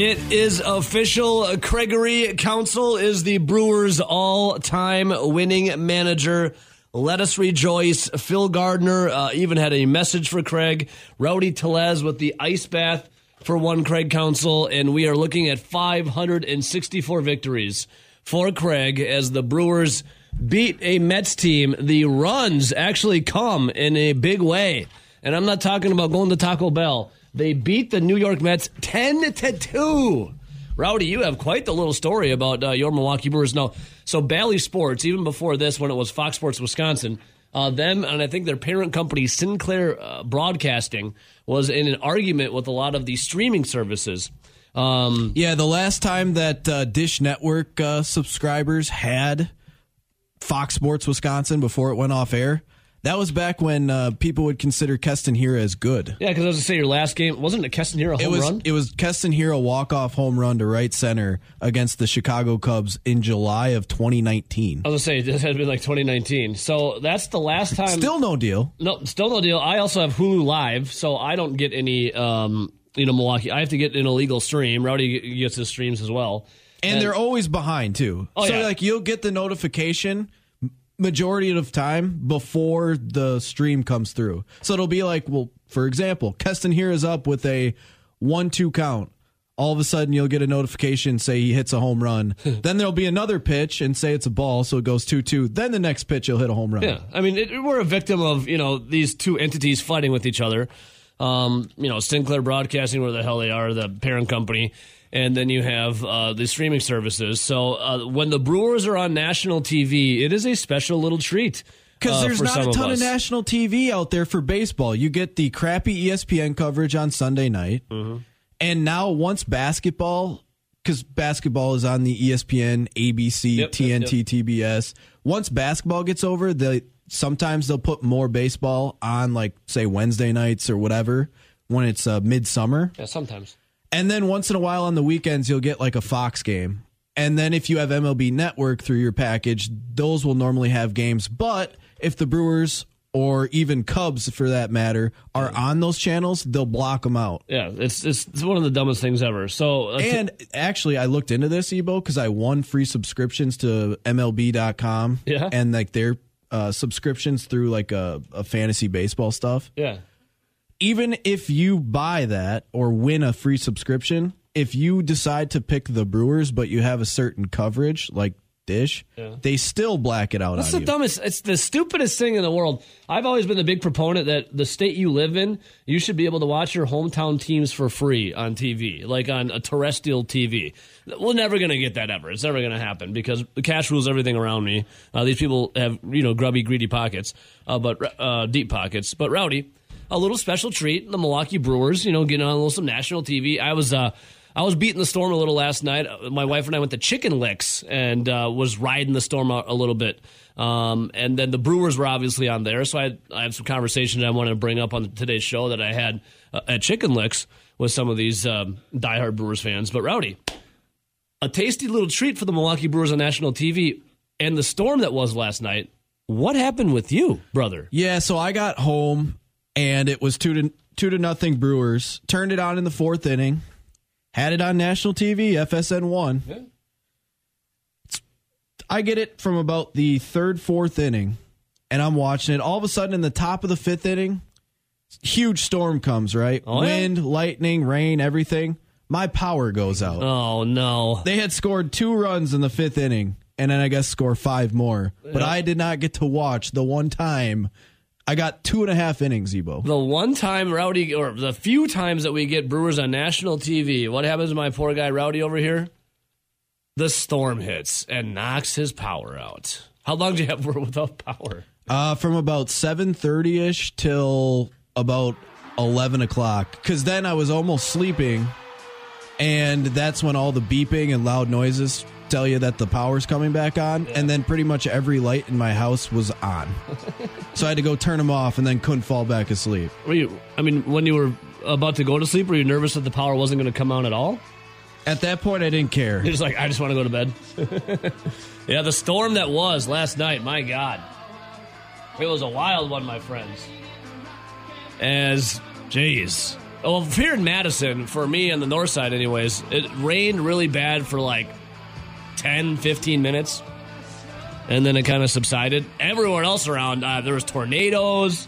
It is official. Craigery Counsell is the Brewers' all-time winning manager. Let us rejoice. Phil Garner uh, even had a message for Craig. Rowdy Tellez with the ice bath for one Craig Counsell, and we are looking at 564 victories for Craig as the Brewers beat a Mets team. The runs actually come in a big way, and I'm not talking about going to Taco Bell. They beat the New York Mets 10 to 2. Rowdy, you have quite the little story about uh, your Milwaukee Brewers. No, so Bally Sports, even before this, when it was Fox Sports Wisconsin, uh, them and I think their parent company Sinclair uh, Broadcasting was in an argument with a lot of the streaming services. Um, yeah, the last time that uh, Dish Network uh, subscribers had Fox Sports Wisconsin before it went off air, that was back when uh, people would consider Keston Hiura as good. Yeah, because I was going to say your last game wasn't it Keston Hiura home it was, run? It was Keston Hiura walk off home run to right center against the Chicago Cubs in July of 2019. I was gonna say this had been like 2019. So that's the last time. Still no deal. No, still no deal. I also have Hulu Live, so I don't get any. Um, you know, Milwaukee. I have to get an illegal stream. Rowdy gets his streams as well. And, and they're always behind too. Oh, so yeah. like you'll get the notification majority of time before the stream comes through. So it'll be like, well, for example, Keston here is up with a one-two count. All of a sudden, you'll get a notification say he hits a home run. then there'll be another pitch and say it's a ball, so it goes two-two. Then the next pitch, he'll hit a home run. Yeah, I mean, it, we're a victim of you know these two entities fighting with each other. Um, you know, Sinclair Broadcasting, where the hell they are, the parent company, and then you have uh, the streaming services. So uh, when the Brewers are on national TV, it is a special little treat. Because uh, there's not a ton of, of, national TV out there for baseball. You get the crappy ESPN coverage on Sunday night. Mm-hmm. And now, once basketball, because basketball is on the ESPN, ABC, Yep, yep, TNT, TBS, once basketball gets over, they sometimes they'll put more baseball on, like, say, Wednesday nights or whatever when it's uh, midsummer. Yeah, sometimes. And then once in a while on the weekends, you'll get like a Fox game. And then if you have MLB Network through your package, those will normally have games. But if the Brewers or even Cubs, for that matter, are on those channels, they'll block them out. Yeah, it's it's, it's one of the dumbest things ever. So uh, And actually, I looked into this, Ebo, because I won free subscriptions to MLB.com Yeah. and like their uh, subscriptions through like a, a fantasy baseball stuff. yeah, even if you buy that or win a free subscription, if you decide to pick the Brewers but you have a certain coverage like Dish, they still black it out That's the you. dumbest. It's the stupidest thing in the world. I've always been the big proponent that the state you live in, you should be able to watch your hometown teams for free on TV, like on a terrestrial TV. We're never going to get that ever. It's never going to happen because the cash rules everything around me. Uh, these people have you know grubby, greedy pockets, uh, but uh, deep pockets. But Rowdy, a little special treat. The Milwaukee Brewers, you know, getting on a little some national TV. I was. Uh, I was beating the storm a little last night. My wife and I went to Chicken Licks and uh, was riding the storm a, a little bit. Um, and then the Brewers were obviously on there, so I I had some conversation that I wanted to bring up on today's show that I had uh, at Chicken Licks with some of these um, diehard Brewers fans. But Rowdy, a tasty little treat for the Milwaukee Brewers on national TV, and the storm that was last night. What happened with you, brother? Yeah, so I got home and it was two to two to nothing Brewers. Turned it on in the fourth inning. Had it on national TV, FSN one. Yeah. I get it from about the third, fourth inning, and I'm watching it. All of a sudden, in the top of the fifth inning, huge storm comes. Right, Oh, yeah? wind, lightning, rain, everything. My power goes out. Oh no! They had scored two runs in the fifth inning, and then I guess score five more. But I did not get to watch the one time. I got two and a half innings, Ebo. The one time Rowdy, or the few times that we get Brewers on national TV, what happens to my poor guy Rowdy over here? The storm hits and knocks his power out. How long do you have without power? Uh, from about seven thirty ish till about eleven o'clock, because then I was almost sleeping, and that's when all the beeping and loud noises tell you that the power's coming back on, and then pretty much every light in my house was on, so I had to go turn them off, and then couldn't fall back asleep. Were you? I mean, when you were about to go to sleep, were you nervous that the power wasn't going to come on at all? At that point, I didn't care. You're just like, I just want to go to bed. yeah, the storm that was last night, my God. It was a wild one, my friends. As, jeez, oh, Well, here in Madison, for me on the north side, anyways, it rained really bad for like 10, 15 minutes. And then it kind of subsided. Everywhere else around, uh, there was tornadoes,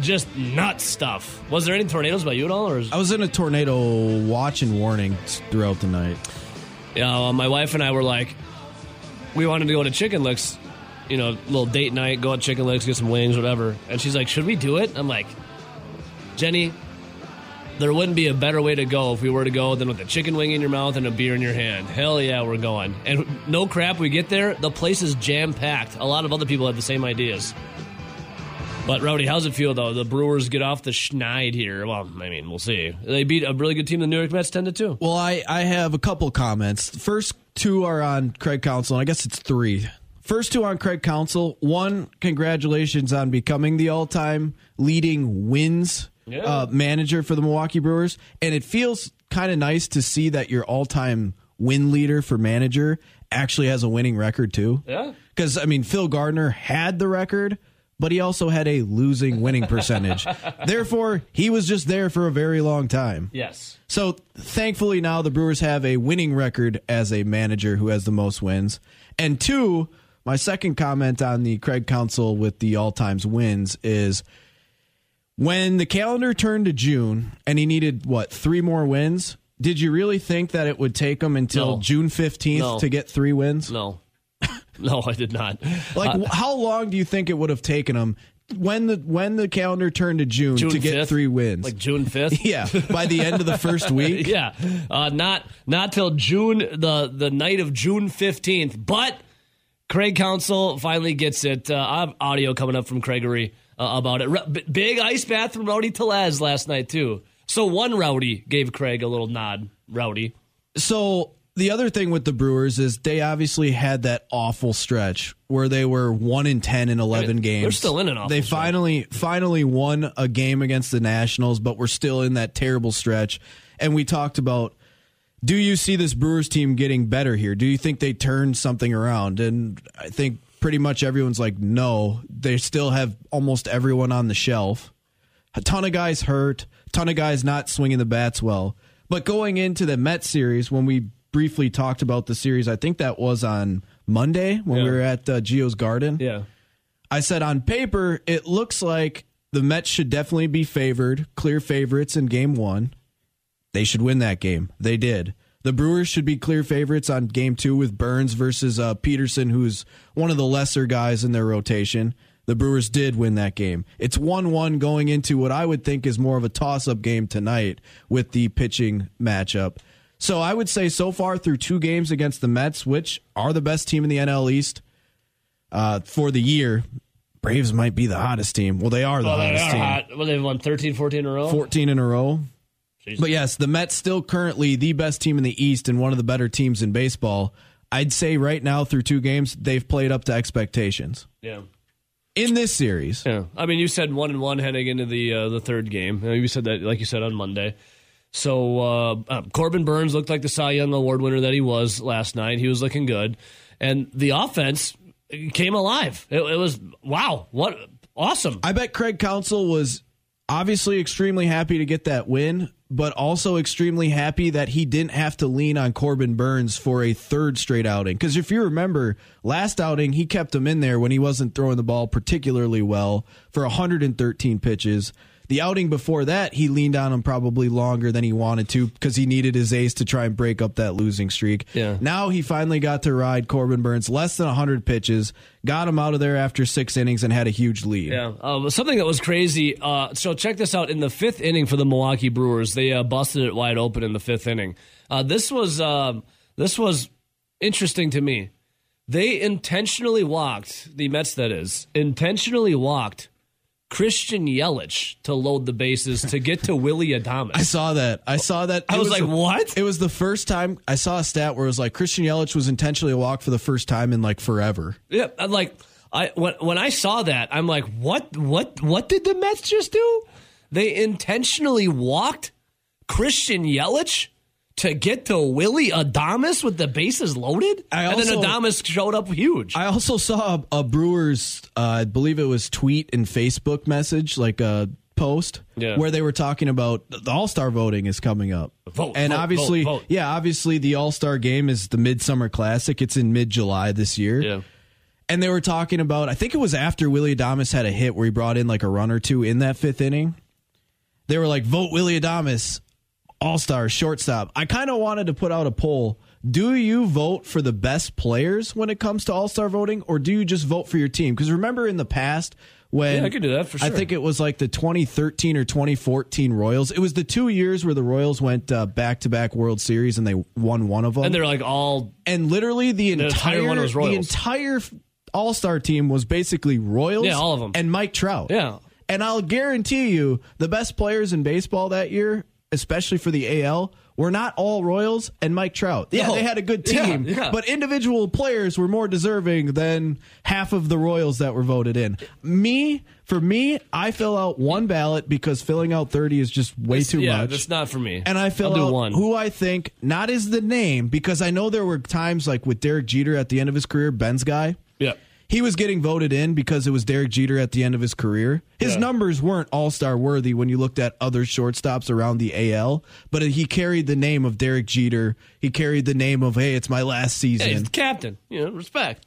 just nuts stuff. Was there any tornadoes by you at all? Or is- I was in a tornado watch and warning throughout the night. Yeah, well, my wife and I were like, we wanted to go to Chicken Licks, you know, little date night, go to Chicken Licks, get some wings, whatever. And she's like, should we do it? I'm like, Jenny, there wouldn't be a better way to go if we were to go than with a chicken wing in your mouth and a beer in your hand. Hell yeah, we're going. And no crap, we get there, the place is jam packed. A lot of other people have the same ideas. But Rowdy, how's it feel though? The Brewers get off the schneid here. Well, I mean, we'll see. They beat a really good team, the New York Mets, ten to two. Well, I, I have a couple comments. First two are on Craig Counsell, and I guess it's three. First two on Craig Counsell. One, congratulations on becoming the all time leading wins Yeah. uh, manager for the Milwaukee Brewers. And it feels kind of nice to see that your all time win leader for manager actually has a winning record, too. Yeah. Because, I mean, Phil Garner had the record, but he also had a losing winning percentage. Therefore, he was just there for a very long time. Yes. So thankfully now the Brewers have a winning record as a manager who has the most wins. And two, my second comment on the Craig Counsell with the all times wins is when the calendar turned to June and he needed what three more wins. Did you really think that it would take him until No. June fifteenth No. to get three wins? No. no, I did not. Like, Uh, how long do you think it would have taken him when the when the calendar turned to June, June to get 5th? three wins? like June 5th? yeah, by the end of the first week. yeah. Uh, not not till June the the night of June 15th, but Craig Counsell finally gets it. Uh, I have audio coming up from Craigery uh, about it. B- big ice bath from Rowdy Tellez last night too. So one Rowdy gave Craig a little nod. Rowdy. So the other thing with the Brewers is they obviously had that awful stretch where they were one in ten in eleven mean, games. they're still in an awful They stretch. finally finally won a game against the Nationals, but we're still in that terrible stretch. And we talked about do you see this Brewers team getting better here? Do you think they turned something around? And I think pretty much everyone's like, no. They still have almost everyone on the shelf. A ton of guys hurt, a ton of guys not swinging the bats well. But going into the Met series, when we briefly talked about the series, I think that was on Monday when we were at uh, Geo's Garden. Yeah. I said on paper, it looks like the Mets should definitely be favored, clear favorites in game one. They should win that game. They did. The Brewers should be clear favorites on game two with Burnes versus uh, Peterson, who's one of the lesser guys in their rotation. The Brewers did win that game. It's 1 1 going into what I would think is more of a toss up game tonight with the pitching matchup. So I would say so far through two games against the Mets, which are the best team in the NL East, uh, for the year, Braves might be the hottest team. Well, they are the they hottest are team. hot. Well, they've won 13, 14 in a row. 14 in a row. But yes, the Mets still currently the best team in the East and one of the better teams in baseball. I'd say right now through two games, they've played up to expectations. Yeah. In this series, Yeah, I mean, you said one and one heading into the uh, the third game. You said that, like you said on Monday. So uh, uh, Corbin Burnes looked like the Cy Young Award winner that he was last night. He was looking good, and the offense came alive. It, it was wow, what awesome! I bet Craig Counsell was obviously extremely happy to get that win, but also extremely happy that he didn't have to lean on Corbin Burnes for a third straight outing. Because if you remember, last outing, he kept him in there when he wasn't throwing the ball particularly well for 113 pitches. The outing before that, he leaned on him probably longer than he wanted to because he needed his ace to try and break up that losing streak. Yeah. Now he finally got to ride Corbin Burnes less than 100 pitches, got him out of there after six innings, and had a huge lead. Yeah, um, something that was crazy. Uh, so check this out: in the fifth inning for the Milwaukee Brewers, they uh, busted it wide open in the fifth inning. Uh, this was um, this was interesting to me. They intentionally walked the Mets. That is intentionally walked Christian Yelich to load the bases to get to Willie Adames. I saw that. I saw that. I It was like, the- what? It was the first time I saw a stat where it was like Christian Yelich was intentionally walked for the first time in like forever. Yeah, I'm like I when when I saw that, I'm like, what what what did the Mets just do? They intentionally walked Christian Yelich to get to Willie Adames with the bases loaded, I and then also- Adames showed up huge. I also saw a, a Brewers, uh, I believe it was tweet and Facebook message, like a post Yeah. where they were talking about the All Star voting is coming up, Vote, and vote, obviously, vote. yeah, obviously the All Star game is the Midsummer Classic. It's in mid July this year, Yeah. and they were talking about. I think it was after Willie Adames had a hit where he brought in like a run or two in that fifth inning. They were like, "Vote Willie Adames, All Star shortstop." I kind of wanted to put out a poll. Do you vote for the best players when it comes to All Star voting, or do you just vote for your team? Because remember in the past when Yeah, I could do that for sure. I think it was like the 2013 or 2014 Royals. It was the two years where the Royals went back to back World Series and they won one of them. And they're like all and literally the entire entire one was the entire All Star team was basically Royals. Yeah, all of them and Mike Trout. Yeah. and I'll guarantee you the best players in baseball that year, especially for the AL. Were not all Royals and Mike Trout. Yeah, No. they had a good team, yeah. but individual players were more deserving than half of the Royals that were voted in. Me, for me, I fill out one ballot because filling out 30 is just way too yeah, much. that's not for me. And I fill I'll do out one. who I think not is the name because I know there were times like with Derek Jeter at the end of his career, Ben's guy. Yeah. He was getting voted in because it was Derek Jeter at the end of his career. His Yeah. numbers weren't all star worthy when you looked at other shortstops around the AL, but he carried the name of Derek Jeter. He carried the name of, hey, it's my last season. Hey, he's the captain. You know, respect.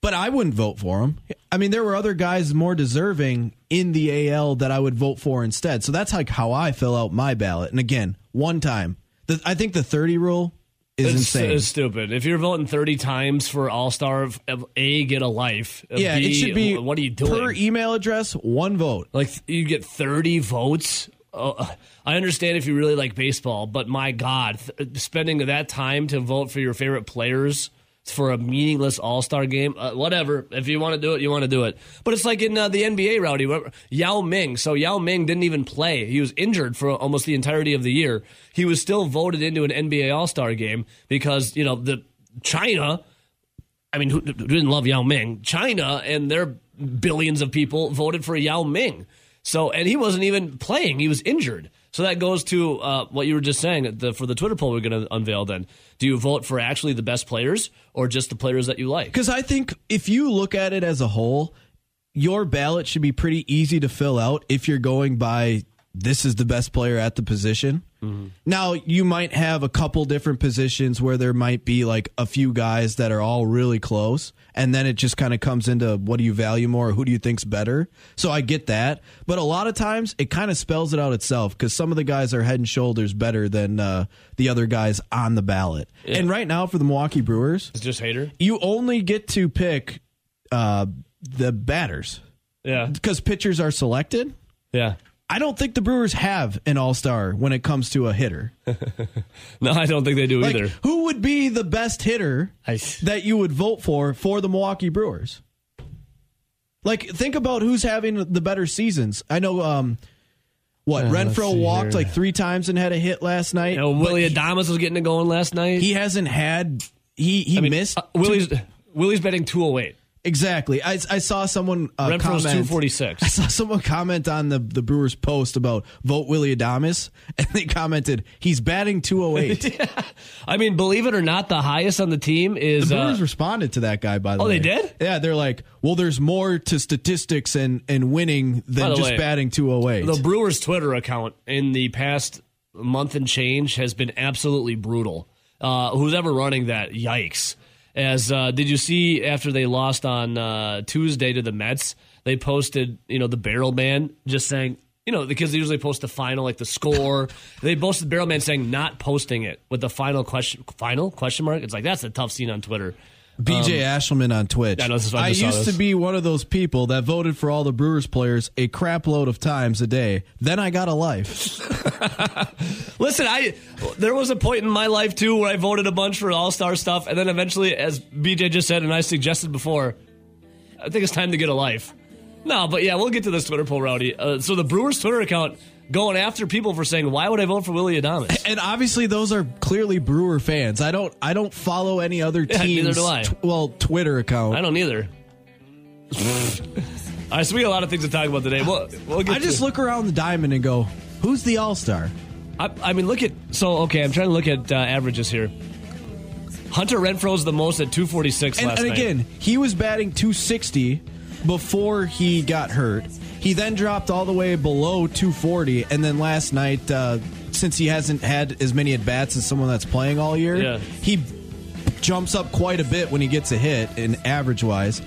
But I wouldn't vote for him. I mean, there were other guys more deserving in the AL that I would vote for instead. So that's like how I fill out my ballot. And again, one time. The, I think the 30 rule is It's, insane. it's stupid. If you're voting 30 times for All Star, A, get a life. yeah, B, it should be What are you doing? per email address, one vote. Like you get 30 votes. Uh, I understand if you really like baseball, but my God, th- spending that time to vote for your favorite players for a meaningless All Star game, uh, whatever. If you want to do it, you want to do it. But it's like in uh, the NBA, Rowdy. Yao Ming. So Yao Ming didn't even play. He was injured for almost the entirety of the year. He was still voted into an NBA All Star game because you know the China. I mean, who, who didn't love Yao Ming? China and their billions of people voted for Yao Ming. So, and he wasn't even playing; he was injured. So that goes to uh, what you were just saying the, for the Twitter poll we're going to unveil. Then, do you vote for actually the best players or just the players that you like? Because I think if you look at it as a whole, your ballot should be pretty easy to fill out if you're going by this is the best player at the position. Now, you might have a couple different positions where there might be like a few guys that are all really close, and then it just kind of comes into what do you value more who do you think's better. So I get that, but a lot of times it kind of spells it out itself because some of the guys are head and shoulders better than uh, the other guys on the ballot. And right now for the Milwaukee Brewers, It's just hater. you only get to pick uh, the batters Yeah, because pitchers are selected. yeah. I don't think the Brewers have an all star when it comes to a hitter. No, I don't think they do Like, either. who would be the best hitter I, that you would vote for for the Milwaukee Brewers? Like, think about who's having the better seasons. I know, um, what Uh, Renfroe walked here. like three times and had a hit last night. you know, Willie Adames was getting it going last night. he hasn't had. He he I mean, missed uh, Willie's Willie's betting 208. Exactly. I I saw someone uh, Renfroe's comment. 246. I saw someone comment on the, the Brewers post about vote Willie Adames, and they commented he's batting 208. I mean, believe it or not, the highest on the team is the uh, Brewers responded to that guy, by the Oh, way. Oh, they did? Yeah, they're like, well, there's more to statistics and, and winning than just way, batting 208. The Brewers Twitter account in the past month and change has been absolutely brutal. Uh, who's ever running that? Yikes! As uh, did you see after they lost on uh, Tuesday to the Mets? They posted, you know, the Barrel Man just saying, you know, because they usually post the final, like the score. they posted Barrel Man saying not posting it with the final question, final question mark. It's like that's a tough scene on Twitter. BJ Ashelman on Twitch. um, I know, this is- I I used to be one of those people that voted for all the Brewers players a crap load of times a day. Then I got a life. Listen, I there was a point in my life too where I voted a bunch for All Star stuff, and then eventually, as BJ just said and I suggested before, I think it's time to get a life. No, but yeah, we'll get to this Twitter poll, Rowdy. Uh, so the Brewers Twitter account going after people for saying, "Why would I vote for Willie Adames?" And obviously, those are clearly Brewer fans. I don't. I don't follow any other Yeah, teams. neither do I. tw- well, Twitter account. I don't either. All right, so we got a lot of things to talk about today. We'll, we'll I just to, look around the diamond and go, "Who's the All Star?" I, I mean, look at so okay. I'm trying to look at uh, averages here. Hunter Renfroe's the most at 246 And, last and night. again, he was batting 260, before he got hurt. He then dropped all the way below 240, and then last night, uh, since he hasn't had as many at bats as someone that's playing all year, Yeah. he jumps up quite a bit when he gets a hit in average wise.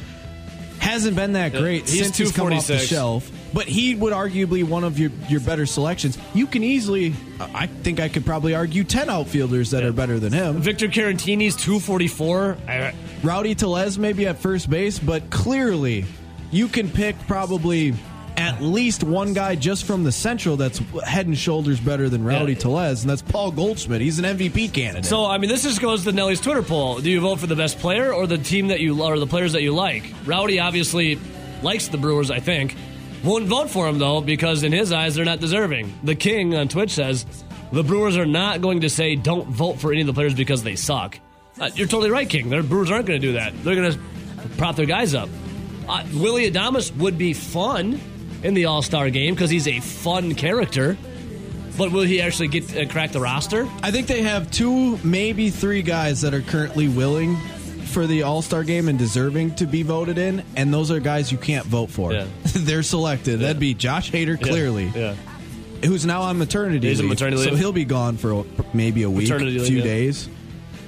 Hasn't been that great he's since he's come off the shelf, but he would arguably one of your your better selections. You can easily, I think I could probably argue ten outfielders that are better than him. Victor Caratini's 244. I, Rowdy Tellez maybe at first base, but clearly you can pick probably at least one guy just from the Central that's head and shoulders better than Rowdy Yeah. Tellez, and that's Paul Goldschmidt. He's an MVP candidate. So I mean, this just goes to Nelly's Twitter poll. Do you vote for the best player or the team that you or the players that you like? Rowdy obviously likes the Brewers. I think won't vote for him though because in his eyes they're not deserving. The King on Twitch says the Brewers are not going to say don't vote for any of the players because they suck. Uh, you're totally right, King. The Brewers aren't going to do that. They're going to prop their guys up. Uh, Willie Adames would be fun in the All Star game because he's a fun character. But will he actually get uh, crack the roster? I think they have two, maybe three guys that are currently willing for the All Star game and deserving to be voted in, and those are guys you can't vote for. Yeah. They're selected. That'd be Josh Hader, clearly, Yeah. who's now on maternity He's on leave. maternity so he'll be gone for maybe a week, Maternity leave, few yeah. days.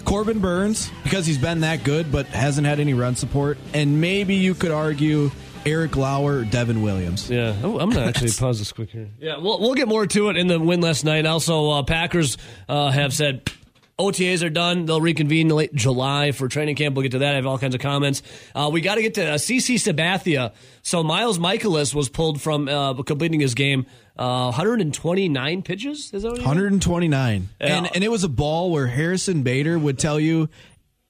Corbin Burnes, because he's been that good but hasn't had any run support, and maybe you could argue Eric Lauer, or Devin Williams. Yeah, oh, I'm gonna actually pause this quick here. Yeah, we'll we'll get more to it in the win last night. Also, uh, Packers uh, have said OTAs are done. They'll reconvene in late July for training camp. We'll get to that. I have all kinds of comments. Uh, we got to get to uh, CC Sabathia. So Miles Mikolas was pulled from uh, completing his game. Uh, 129 pitches. Is that what he did? 129. Yeah. And and it was a ball where Harrison Bader would tell you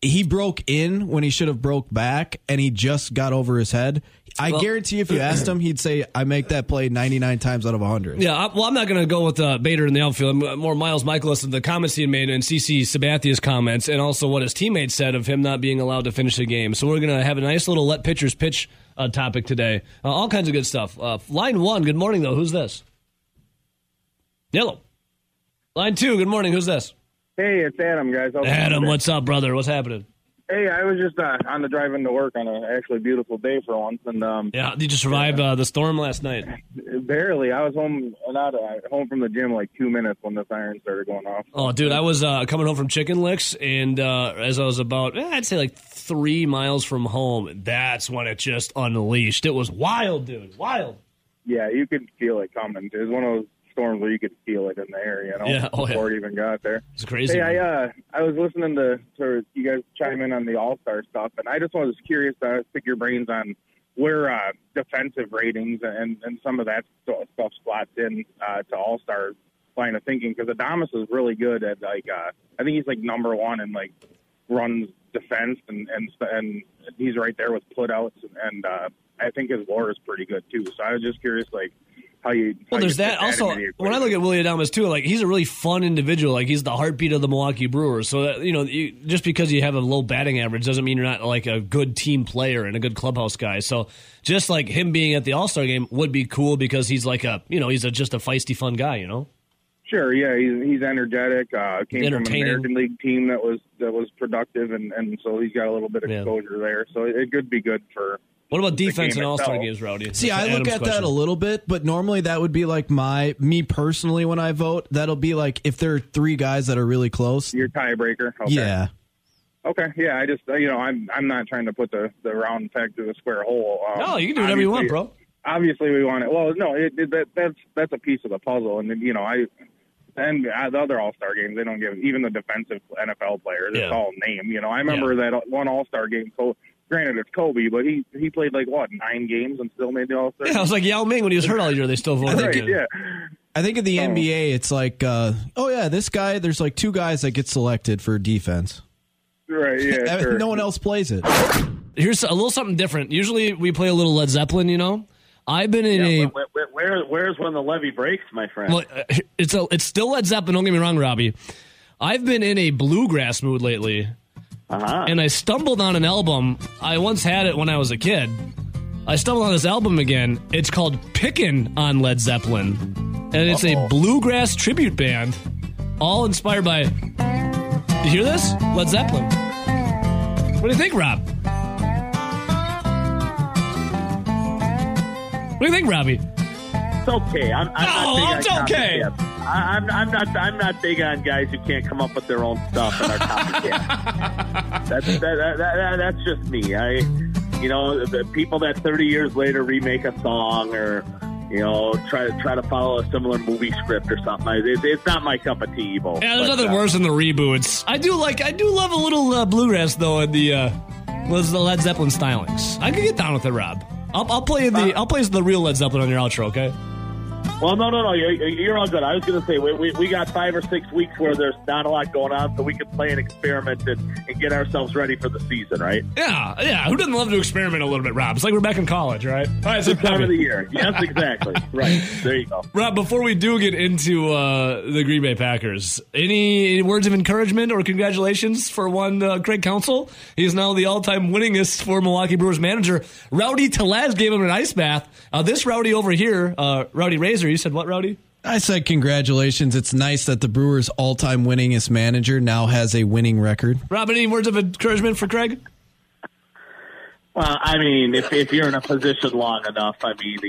he broke in when he should have broke back and he just got over his head. I Well- guarantee if you asked him, he'd say, I make that play 99 times out of 100. Yeah, I, well, I'm not going to go with uh, Bader in the outfield. I'm more Miles Mikolas and the comments he made and CC Sabathia's comments, and also what his teammates said of him not being allowed to finish the game. So we're going to have a nice little let pitchers pitch uh, topic today. Uh, all kinds of good stuff. Uh, line one, good morning, though. Who's this? Yellow. Line two, good morning. Who's this? Hey, it's Adam, guys. It Adam, what's up, brother? What's happening? Hey, I was just uh, on the drive into work on an actually beautiful day for once, and um, Yeah, did you survive uh, the storm last night? barely. I was home not uh, home from the gym like two minutes when the siren started going off. Oh, dude, I was uh, coming home from Chicken Licks, and uh, as I was about, eh, I'd say like three miles from home, that's when it just unleashed. It was wild, dude, wild. Yeah, you could feel it coming. It was one of those storms where you could feel it in the air, you know, Yeah, oh, yeah. before it even got there. It's crazy. Hey, I uh, I was listening to, to you guys chime in on the All Star stuff, and I just was curious to pick your brains on where uh, defensive ratings and and some of that stu- stuff slots in uh, to All Star line of thinking because Adames is really good at like uh, I think he's like number one in like runs defense and and and he's right there with putouts and, and uh, I think his WAR is pretty good too. So I was just curious like how you how well, there's fit that. Also, when I look at Willie Adames too, like he's a really fun individual. Like he's the heartbeat of the Milwaukee Brewers. So that, you know, you, just because you have a low batting average doesn't mean you're not like a good team player and a good clubhouse guy. So just like him being at the All Star game would be cool because he's like a you know he's a, just a feisty, fun guy. You know. Sure, yeah, he's he's energetic. Uh, came from an American League team that was that was productive, and and so he's got a little bit of Yeah. exposure there. So it could be good for. What about defense game in All Star games, Rowdy? See, That's I look Adam's at that a little bit, but normally that would be like my me personally when I vote. That'll be like if there are three guys that are really close. Your tiebreaker, okay. Yeah. Okay, yeah. I just uh, you know I'm I'm not trying to put the the round peg through the square hole. Um, No, you can do whatever you want, obviously- bro. Obviously, we want it. Well, no, it, it, that that's that's a piece of the puzzle, and you know I. And uh, the other All Star games, they don't give even the defensive NFL players. It's Yeah. all name. You know, I remember that one All Star game. Co- granted, it's Kobe, but he he played like what nine games and still made the All Star. Yeah, I was like Yao Ming when he was hurt all year. They still voted right, yeah. I think in the Oh. NBA, it's like, uh, oh yeah, this guy. There's like two guys that get selected for defense. Right, yeah, sure. No one else plays it. Here's a little something different. Usually we play a little Led Zeppelin, you know. I've been in Yeah, a where, where, where, where's when the levee breaks, my friend? well, uh, it's a it's still Led Zeppelin. Don't get me wrong, Robbie. I've been in a bluegrass mood lately, uh-huh. and I stumbled on an album. I once had it when I was a kid. I stumbled on this album again. It's called Pickin' on Led Zeppelin, and it's a Uh-oh. bluegrass tribute band, all inspired by. You hear this? Led Zeppelin. What do you think, Rob? What do you think, Robbie? It's okay. I'm, I'm No, it's okay. I, I'm, I'm not. I'm not big on guys who can't come up with their own stuff and are copycats. that's that, that, that, that's just me. I, you know, the people that 30 years later remake a song or you know try to try to follow a similar movie script or something. I- It, it's not my cup of tea, Evo. Yeah, there's But, nothing uh, worse than the reboots. I do like, I do love a little uh, bluegrass though in the uh, was the Led Zeppelin stylings. I can get down with it, Rob. I'll, I'll play the I'll play the real Led Zeppelin on your outro, okay? Well, no, no, no. You're, you're all good. I was going to say we, we, we got five or six weeks where there's not a lot going on, so we can play and experiment and, and get ourselves ready for the season, right? Yeah, yeah. Who doesn't love to experiment a little bit, Rob? It's like we're back in college, right? All right, so time of the year. Yes, exactly. right. There you go. Rob, before we do get into uh, the Green Bay Packers, any, any words of encouragement or congratulations for one uh, Craig Counsell? He is now the all-time winningest for Milwaukee Brewers manager. Rowdy Tellez gave him an ice bath. Uh, this Rowdy over here, uh, Rowdy Razor, you said what, Rowdy? I said congratulations. It's nice that the Brewers' all-time winningest manager now has a winning record. Robin, any words of encouragement for Craig? Well, I mean, if if you're in a position long enough, I mean,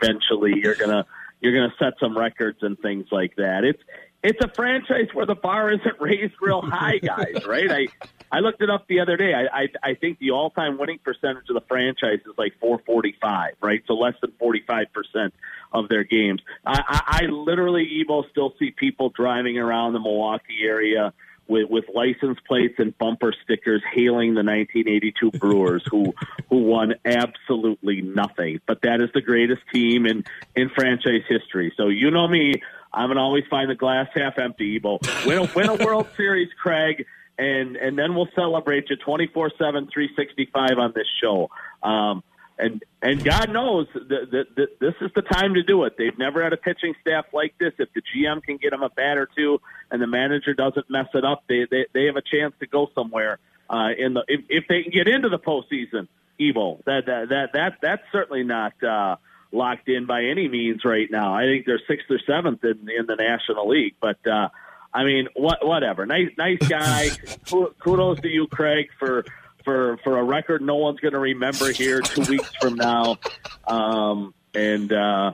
eventually you're gonna you're gonna set some records and things like that. It's it's a franchise where the bar isn't raised real high, guys. Right? I I looked it up the other day. I I, I think the all time winning percentage of the franchise is like 445, right? So less than 45 percent of their games. I, I, I literally, Evo, still see people driving around the Milwaukee area with, with license plates and bumper stickers hailing the 1982 Brewers, who who won absolutely nothing. But that is the greatest team in in franchise history. So you know me, I'm gonna always find the glass half empty. Evo, win a, win a World Series, Craig, and and then we'll celebrate you 24 seven, 365 on this show. Um, and and God knows that, that, this is the time to do it. They've never had a pitching staff like this. If the GM can get them a bat or two, and the manager doesn't mess it up, they they, they have a chance to go somewhere. Uh, in the if, if they can get into the postseason, Evo, that that that, that that's certainly not. Uh, locked in by any means right now. I think they're sixth or seventh in in the National League, but uh, I mean, what whatever. Nice nice guy. Kudos to you, Craig, for for for a record no one's going to remember here two weeks from now. Um, and uh,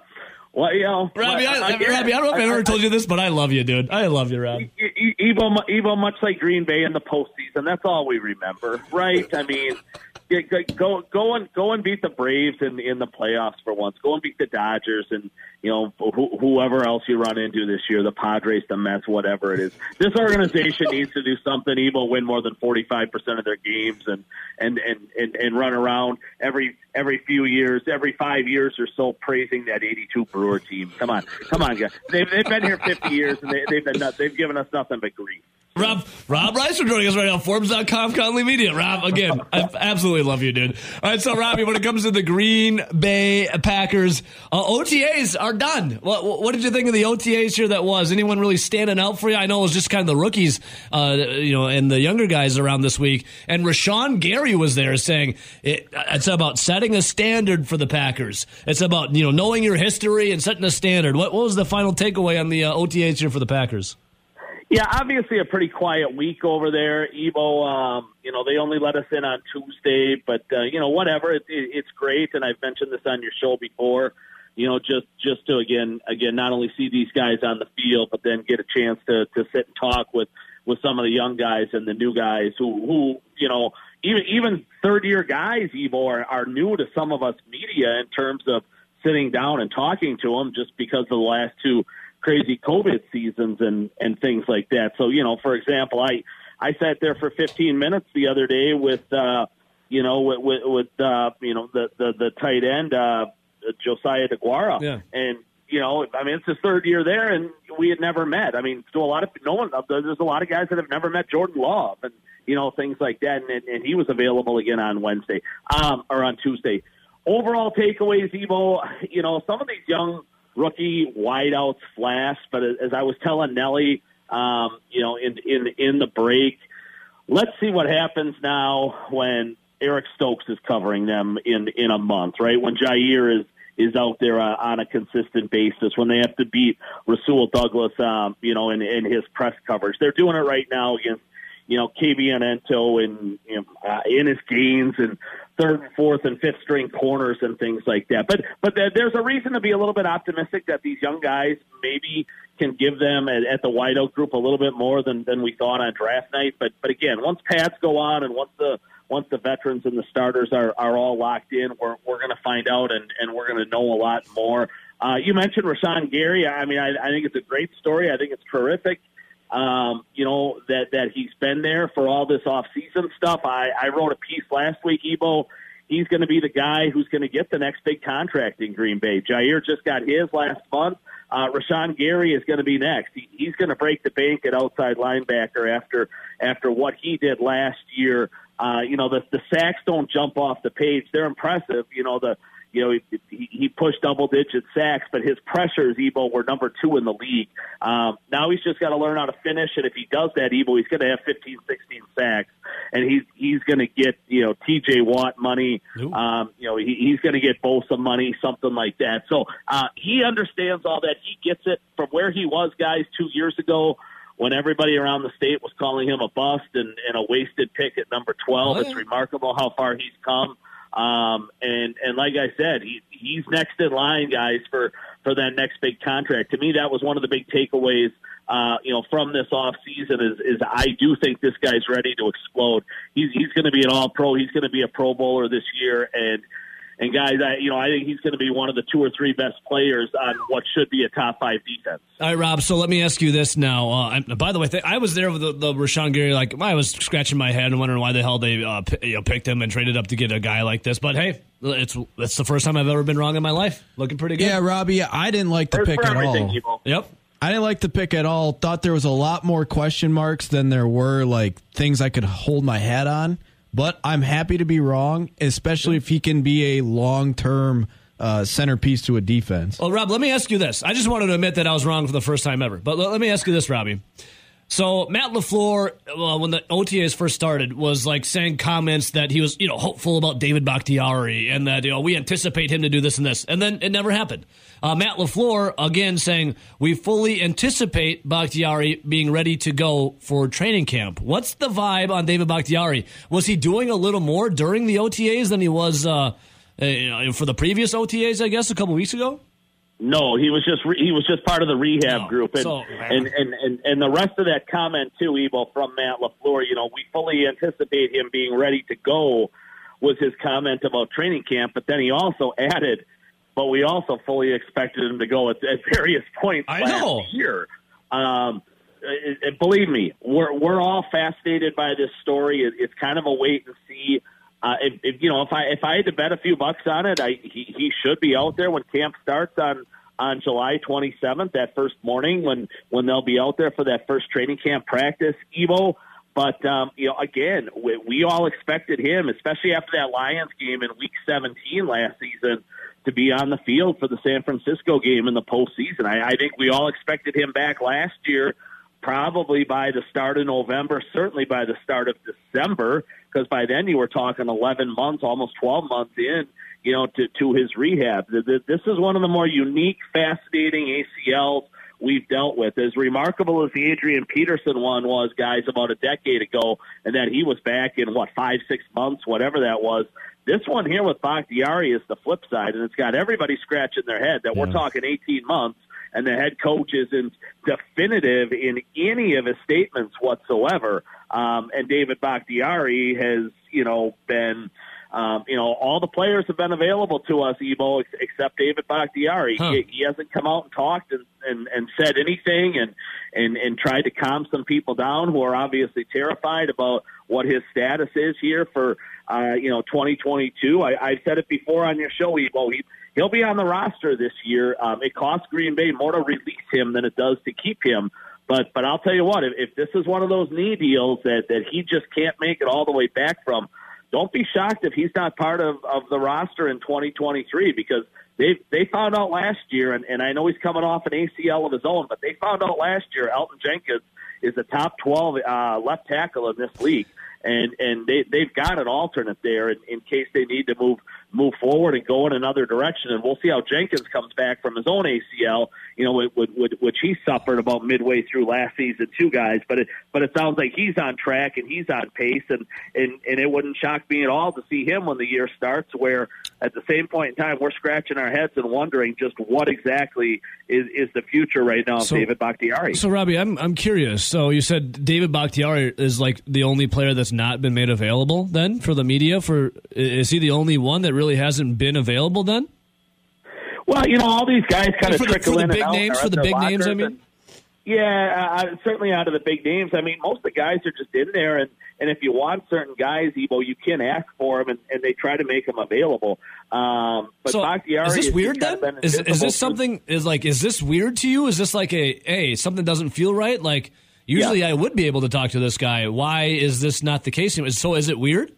well, you know, Robbie, I, again, Robbie, I don't know if I, have ever told you this, but I love you, dude. I love you, Rob. Evo, Evo, much like Green Bay in the postseason, that's all we remember, right? I mean, go go and go and beat the Braves in in the playoffs for once. Go and beat the Dodgers and you know who, whoever else you run into this year, the Padres, the Mets, whatever it is. This organization needs to do something. Evo win more than forty five percent of their games and and and and and run around every every few years, every five years or so, praising that eighty two Brewer team. Come on, come on, guys. They've they've been here fifty years and they, they've been nut- they've given us nothing but grief. Rob, Rob Rice for joining us right now. Forbes.com, Conley Media. Rob, again, I absolutely love you, dude. All right, so Robbie, when it comes to the Green Bay Packers, uh, OTAs are done. What, what did you think of the OTAs here? That was anyone really standing out for you? I know it was just kind of the rookies, uh, you know, and the younger guys around this week. And Rashan Gary was there saying it, it's about setting a standard for the Packers. It's about you know knowing your history and setting a standard. What, what was the final takeaway on the uh, OTAs here for the Packers? Yeah, obviously a pretty quiet week over there. Evo, um, you know, they only let us in on Tuesday, but uh, you know, whatever. It, it, it's great, and I've mentioned this on your show before. You know, just just to again, again, not only see these guys on the field, but then get a chance to to sit and talk with with some of the young guys and the new guys who who you know even even third year guys. Evo are, are new to some of us media in terms of sitting down and talking to them, just because of the last two crazy COVID seasons and and things like that. So you know, for example, I I sat there for 15 minutes the other day with uh, you know with with, with uh, you know the the, the tight end uh, Josiah DeGuara, Yeah. and you know I mean it's his third year there, and we had never met. I mean, to a lot of no one there's a lot of guys that have never met Jordan Love and you know things like that, and and he was available again on Wednesday um, or on Tuesday. Overall takeaways, Evo, you know some of these young rookie wideouts flash. But as I was telling Nelly, um, you know, in in in the break, let's see what happens now when Eric Stokes is covering them in in a month, right? When Jaire is is out there uh, on a consistent basis, when they have to beat Rasul Douglas, um, you know, in, in his press coverage, they're doing it right now against you know, Kabion Ento and you know, uh, Innis Gaines and third, fourth, and fifth string corners and things like that. But but there's a reason to be a little bit optimistic that these young guys maybe can give them at, at the wideout Group a little bit more than than we thought on draft night. But but again, once pads go on and once the once the veterans and the starters are, are all locked in, we're we're going to find out and and we're going to know a lot more. Uh, you mentioned Rashan Gary. I mean, I, I think it's a great story. I think it's terrific. Um, you know that that he's been there for all this off season stuff. I, I wrote a piece last week, Ebo. He's going to be the guy who's going to get the next big contract in Green Bay. Jaire just got his last month. Uh, Rashan Gary is going to be next. He, he's going to break the bank at outside linebacker after after what he did last year. Uh, you know, the the sacks don't jump off the page; they're impressive. You know, the you know, he, he pushed double digit sacks, but his pressures, Ebo, were number two in the league. Um, now he's just got to learn how to finish, and if he does that, Ebo, he's going to have 15, 16 sacks, and he's he's going to get you know T.J. Watt money. Um, you know, he, he's going to get Bosa money, something like that. So uh, he understands all that. He gets it from where he was, guys, two years ago when everybody around the state was calling him a bust and, and a wasted pick at number 12. Oh, yeah. It's remarkable how far he's come. Um, and and like I said, he he's next in line, guys, for for that next big contract. To me, that was one of the big takeaways. Uh, you know, from this off season is is I do think this guy's ready to explode. He's he's going to be an All Pro. He's going to be a Pro Bowler this year, and and guys, I, you know, I think he's going to be one of the two or three best players on what should be a top five defense. All right, Rob. So let me ask you this now. Uh, by the way, th- I was there with the, the Rashan Gary. Like I was scratching my head and wondering why the hell they uh, p- you know, picked him and traded up to get a guy like this. But hey, it's it's the first time I've ever been wrong in my life. Looking pretty good. Yeah, Robbie. I didn't like the First pick at all. People. Yep. I didn't like the pick at all. Thought there was a lot more question marks than there were like things I could hold my hat on but I'm happy to be wrong, especially if he can be a long term uh, centerpiece to a defense. Well, Rob, let me ask you this. I just wanted to admit that I was wrong for the first time ever. But let me ask you this, Robbie. So Matt LaFleur, when the OTAs first started, was like saying comments that he was, you know, hopeful about David Bakhtiari and that you know we anticipate him to do this and this, and then it never happened. Uh, Matt LaFleur again saying we fully anticipate Bakhtiari being ready to go for training camp. What's the vibe on David Bakhtiari? Was he doing a little more during the OTAs than he was uh, uh, for the previous OTAs? I guess a couple weeks ago. No, he was just re- he was just part of the rehab group, and, so, and, and and and the rest of that comment too, Ebo from Matt LaFleur. You know, we fully anticipate him being ready to go. Was his comment about training camp, but then he also added, "But we also fully expected him to go at, at various points I last know. year." Um, it, it, believe me, we're we're all fascinated by this story. It, it's kind of a wait and see. Uh, if, if you know, if I if I had to bet a few bucks on it, I he, he should be out there when camp starts on on July 27th, that first morning when when they'll be out there for that first training camp practice. Evo, but um, you know, again, we, we all expected him, especially after that Lions game in Week 17 last season, to be on the field for the San Francisco game in the postseason. I, I think we all expected him back last year probably by the start of November, certainly by the start of December, because by then you were talking 11 months, almost 12 months in, you know, to, to his rehab. This is one of the more unique, fascinating ACLs we've dealt with. As remarkable as the Adrian Peterson one was, guys, about a decade ago, and that he was back in, what, five, six months, whatever that was. This one here with Bakhtiari is the flip side, and it's got everybody scratching their head that yeah. we're talking 18 months and the head coach isn't definitive in any of his statements whatsoever. Um, and David Bakhtiari has, you know, been, um, you know, all the players have been available to us, Ebo, except David Bakhtiari. Huh. He, he hasn't come out and talked and, and, and said anything and, and, and tried to calm some people down who are obviously terrified about what his status is here for, uh, you know, 2022. I, I've said it before on your show. He, he'll be on the roster this year. Um, it costs Green Bay more to release him than it does to keep him. But but I'll tell you what, if, if this is one of those knee deals that that he just can't make it all the way back from, don't be shocked if he's not part of of the roster in 2023 because they they found out last year, and, and I know he's coming off an ACL of his own, but they found out last year Elgton Jenkins is the top 12 uh, left tackle in this league. And and they they've got an alternate there in, in case they need to move move forward and go in another direction. And we'll see how Jenkins comes back from his own ACL, you know, which, which he suffered about midway through last season, too, guys. But it, but it sounds like he's on track and he's on pace, and and and it wouldn't shock me at all to see him when the year starts. Where at the same point in time, we're scratching our heads and wondering just what exactly is is the future right now of so, David Bakhtiari. So, Robbie, I'm I'm curious. So you said David Bakhtiari is like the only player that's not been made available then for the media. For is he the only one that really hasn't been available then? Well, you know, all these guys kind of trickle the, in big names for the big names. I mean. And, yeah, uh, certainly out of the big names. I mean, most of the guys are just in there, and and if you want certain guys, Evo, you can ask for them, and, and they try to make them available. Um, but so Bakhtiari is this weird then? Is, is this something? Is like is this weird to you? Is this like a hey something doesn't feel right? Like usually yeah. I would be able to talk to this guy. Why is this not the case? So is it weird?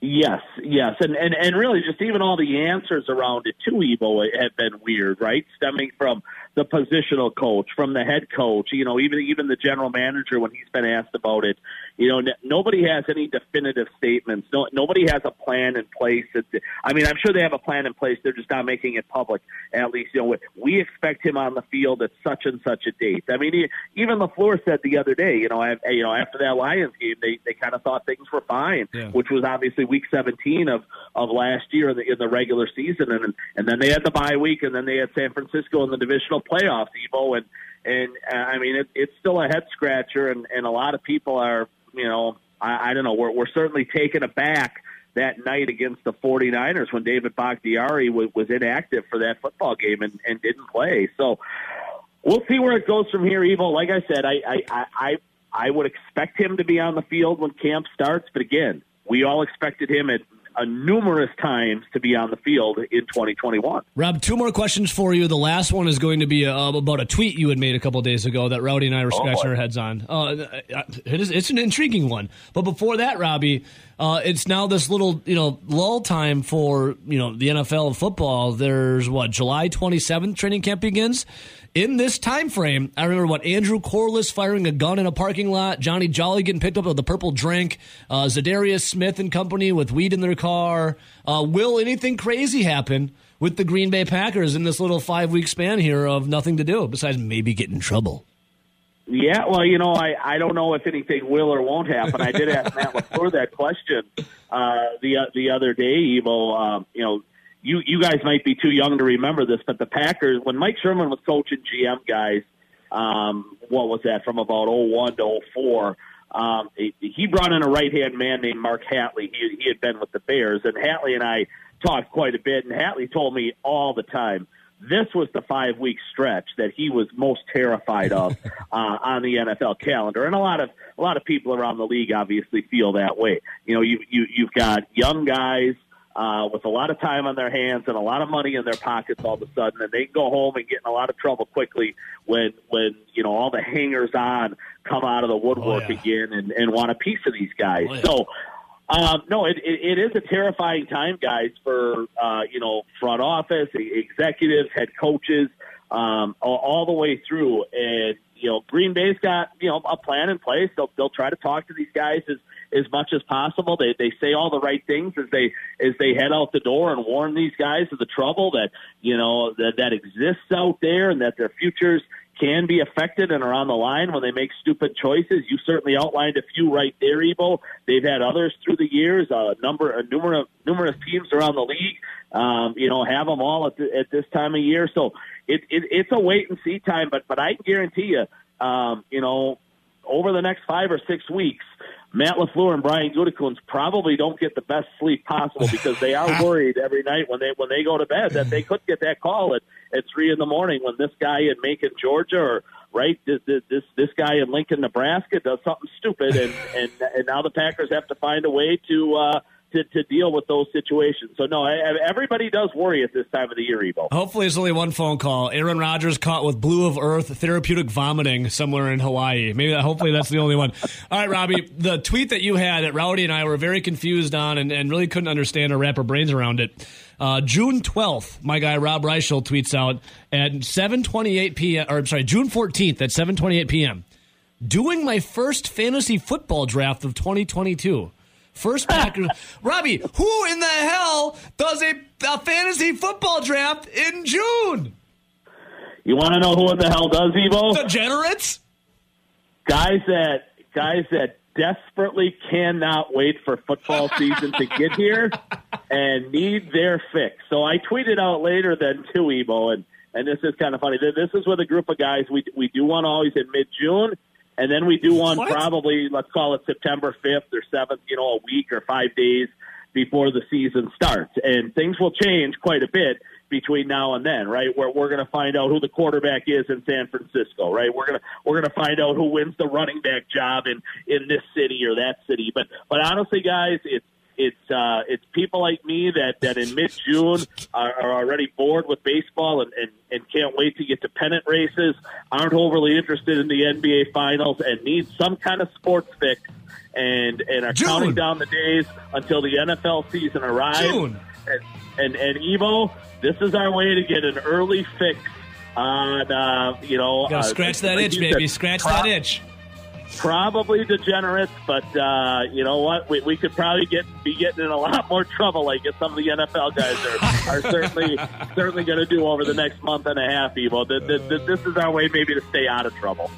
Yes, yes, and, and and really, just even all the answers around it too, Evo, have been weird, right? Stemming from the positional coach, from the head coach, you know, even even the general manager when he's been asked about it, you know, n- nobody has any definitive statements. No, nobody has a plan in place. That, I mean, I'm sure they have a plan in place. They're just not making it public. At least, you know, we expect him on the field at such and such a date. I mean, he, even LaFleur said the other day, you know, I, you know, after that Lions game, they they kind of thought things were fine, yeah. which was obviously week 17 of of last year in the, in the regular season, and and then they had the bye week, and then they had San Francisco in the divisional playoffs, Evo, and and uh, I mean it, it's still a head scratcher, and and a lot of people are, you know, I, I don't know, we're we're certainly taken aback that night against the 49ers when David Bakhtiari was, was inactive for that football game and, and didn't play. So we'll see where it goes from here, Evo. Like I said, I, I, I, I would expect him to be on the field when camp starts, but again, we all expected him at uh, numerous times to be on the field in 2021. Rob, two more questions for you. The last one is going to be uh, about a tweet you had made a couple days ago that Rowdy and I were oh, scratching our heads on. Uh, it is, it's an intriguing one. But before that, Robbie, uh, it's now this little you know lull time for you know the NFL football. There's what July 27th training camp begins in this time frame, I remember what Andrew Quarless firing a gun in a parking lot, Johnny Jolly getting picked up with the purple drink, uh, Za'Darius Smith and company with weed in their car. Uh, will anything crazy happen with the Green Bay Packers in this little five week span here of nothing to do besides maybe get in trouble? Yeah, well, you know, I, I don't know if anything will or won't happen. I did ask Matt LaFleur that question uh, the the other day, Evo. Um, you know, you you guys might be too young to remember this, but the Packers when Mike Sherman was coaching GM guys, um, what was that from about 01 to 04? Um, he brought in a right hand man named Mark Hatley. He he had been with the Bears, and Hatley and I talked quite a bit. And Hatley told me all the time this was the five week stretch that he was most terrified of uh, on the NFL calendar, and a lot of a lot of people around the league obviously feel that way. You know, you you you've got young guys uh, with a lot of time on their hands and a lot of money in their pockets all of a sudden, and they can go home and get in a lot of trouble quickly when when you know all the hangers on come out of the woodwork oh, yeah. again and, and want a piece of these guys. Oh, yeah. So. Um, no, it, it, it is a terrifying time, guys, for uh, you know front office, executives, head coaches, um, all, all the way through. And you know, Green Bay's got you know a plan in place. They'll they'll try to talk to these guys as as much as possible. They they say all the right things as they as they head out the door and warn these guys of the trouble that you know that that exists out there and that their futures can be affected and are on the line when they make stupid choices. You certainly outlined a few right there, Evo. They've had others through the years. A number, a numerous, numerous teams around the league, um, you know, have them all at, the, at this time of year. So it, it, it's a wait and see time. But but I can guarantee you, um, you know, over the next five or six weeks, Matt LaFleur and Brian Gutekunst probably don't get the best sleep possible because they are worried every night when they when they go to bed that they could get that call at, at three in the morning when this guy in Macon, Georgia, or right this this this guy in Lincoln, Nebraska, does something stupid, and and and now the Packers have to find a way to. uh to, to deal with those situations. So no, everybody does worry at this time of the year, Evo. Hopefully, it's only one phone call. Aaron Rodgers caught with blue of earth therapeutic vomiting somewhere in Hawaii. Maybe that, hopefully that's the only one. All right, Robbie, the tweet that you had that Rowdy and I were very confused on and, and really couldn't understand or wrap our brains around it. Uh, June 12th, my guy Rob Reischel tweets out at 7:28 p.m. or I'm sorry, June 14th at 7:28 p.m. doing my first fantasy football draft of 2022. First Packers. Robbie, who in the hell does a, a fantasy football draft in June? You want to know who in the hell does Evo? Degenerates? Guys that guys that desperately cannot wait for football season to get here and need their fix. So I tweeted out later than to Evo, and and this is kind of funny. This is with a group of guys we we do want to always in mid June, and then we do one What? probably let's call it September fifth or seventh, you know, a week or five days before the season starts, and things will change quite a bit between now and then, right? Where we're going to find out who the quarterback is in San Francisco, right? We're gonna we're gonna find out who wins the running back job in in this city or that city. But but honestly, guys, it's it's uh, it's people like me that that in mid June are, are already bored with baseball and, and and can't wait to get to pennant races, aren't overly interested in the NBA finals, and need some kind of sports fix. And and are June. counting down the days until the NFL season arrives. June. And, and and Evo, this is our way to get an early fix on uh, you know. Uh, scratch that itch, baby. Scratch that itch. Probably degenerates, but uh, you know what? We, we could probably get be getting in a lot more trouble, like some of the NFL guys are, are certainly certainly going to do over the next month and a half. Evo, Th- th- th- this is our way maybe to stay out of trouble.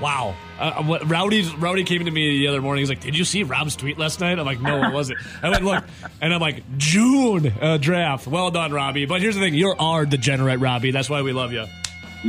Wow. Uh, what, Rowdy Rowdy came to me the other morning. He's like, "Did you see Rob's tweet last night?" I'm like, "No, it wasn't." I went look, and I'm like, "June uh, draft. Well done, Robbie." But here's the thing: you're our degenerate, Robbie. That's why we love you.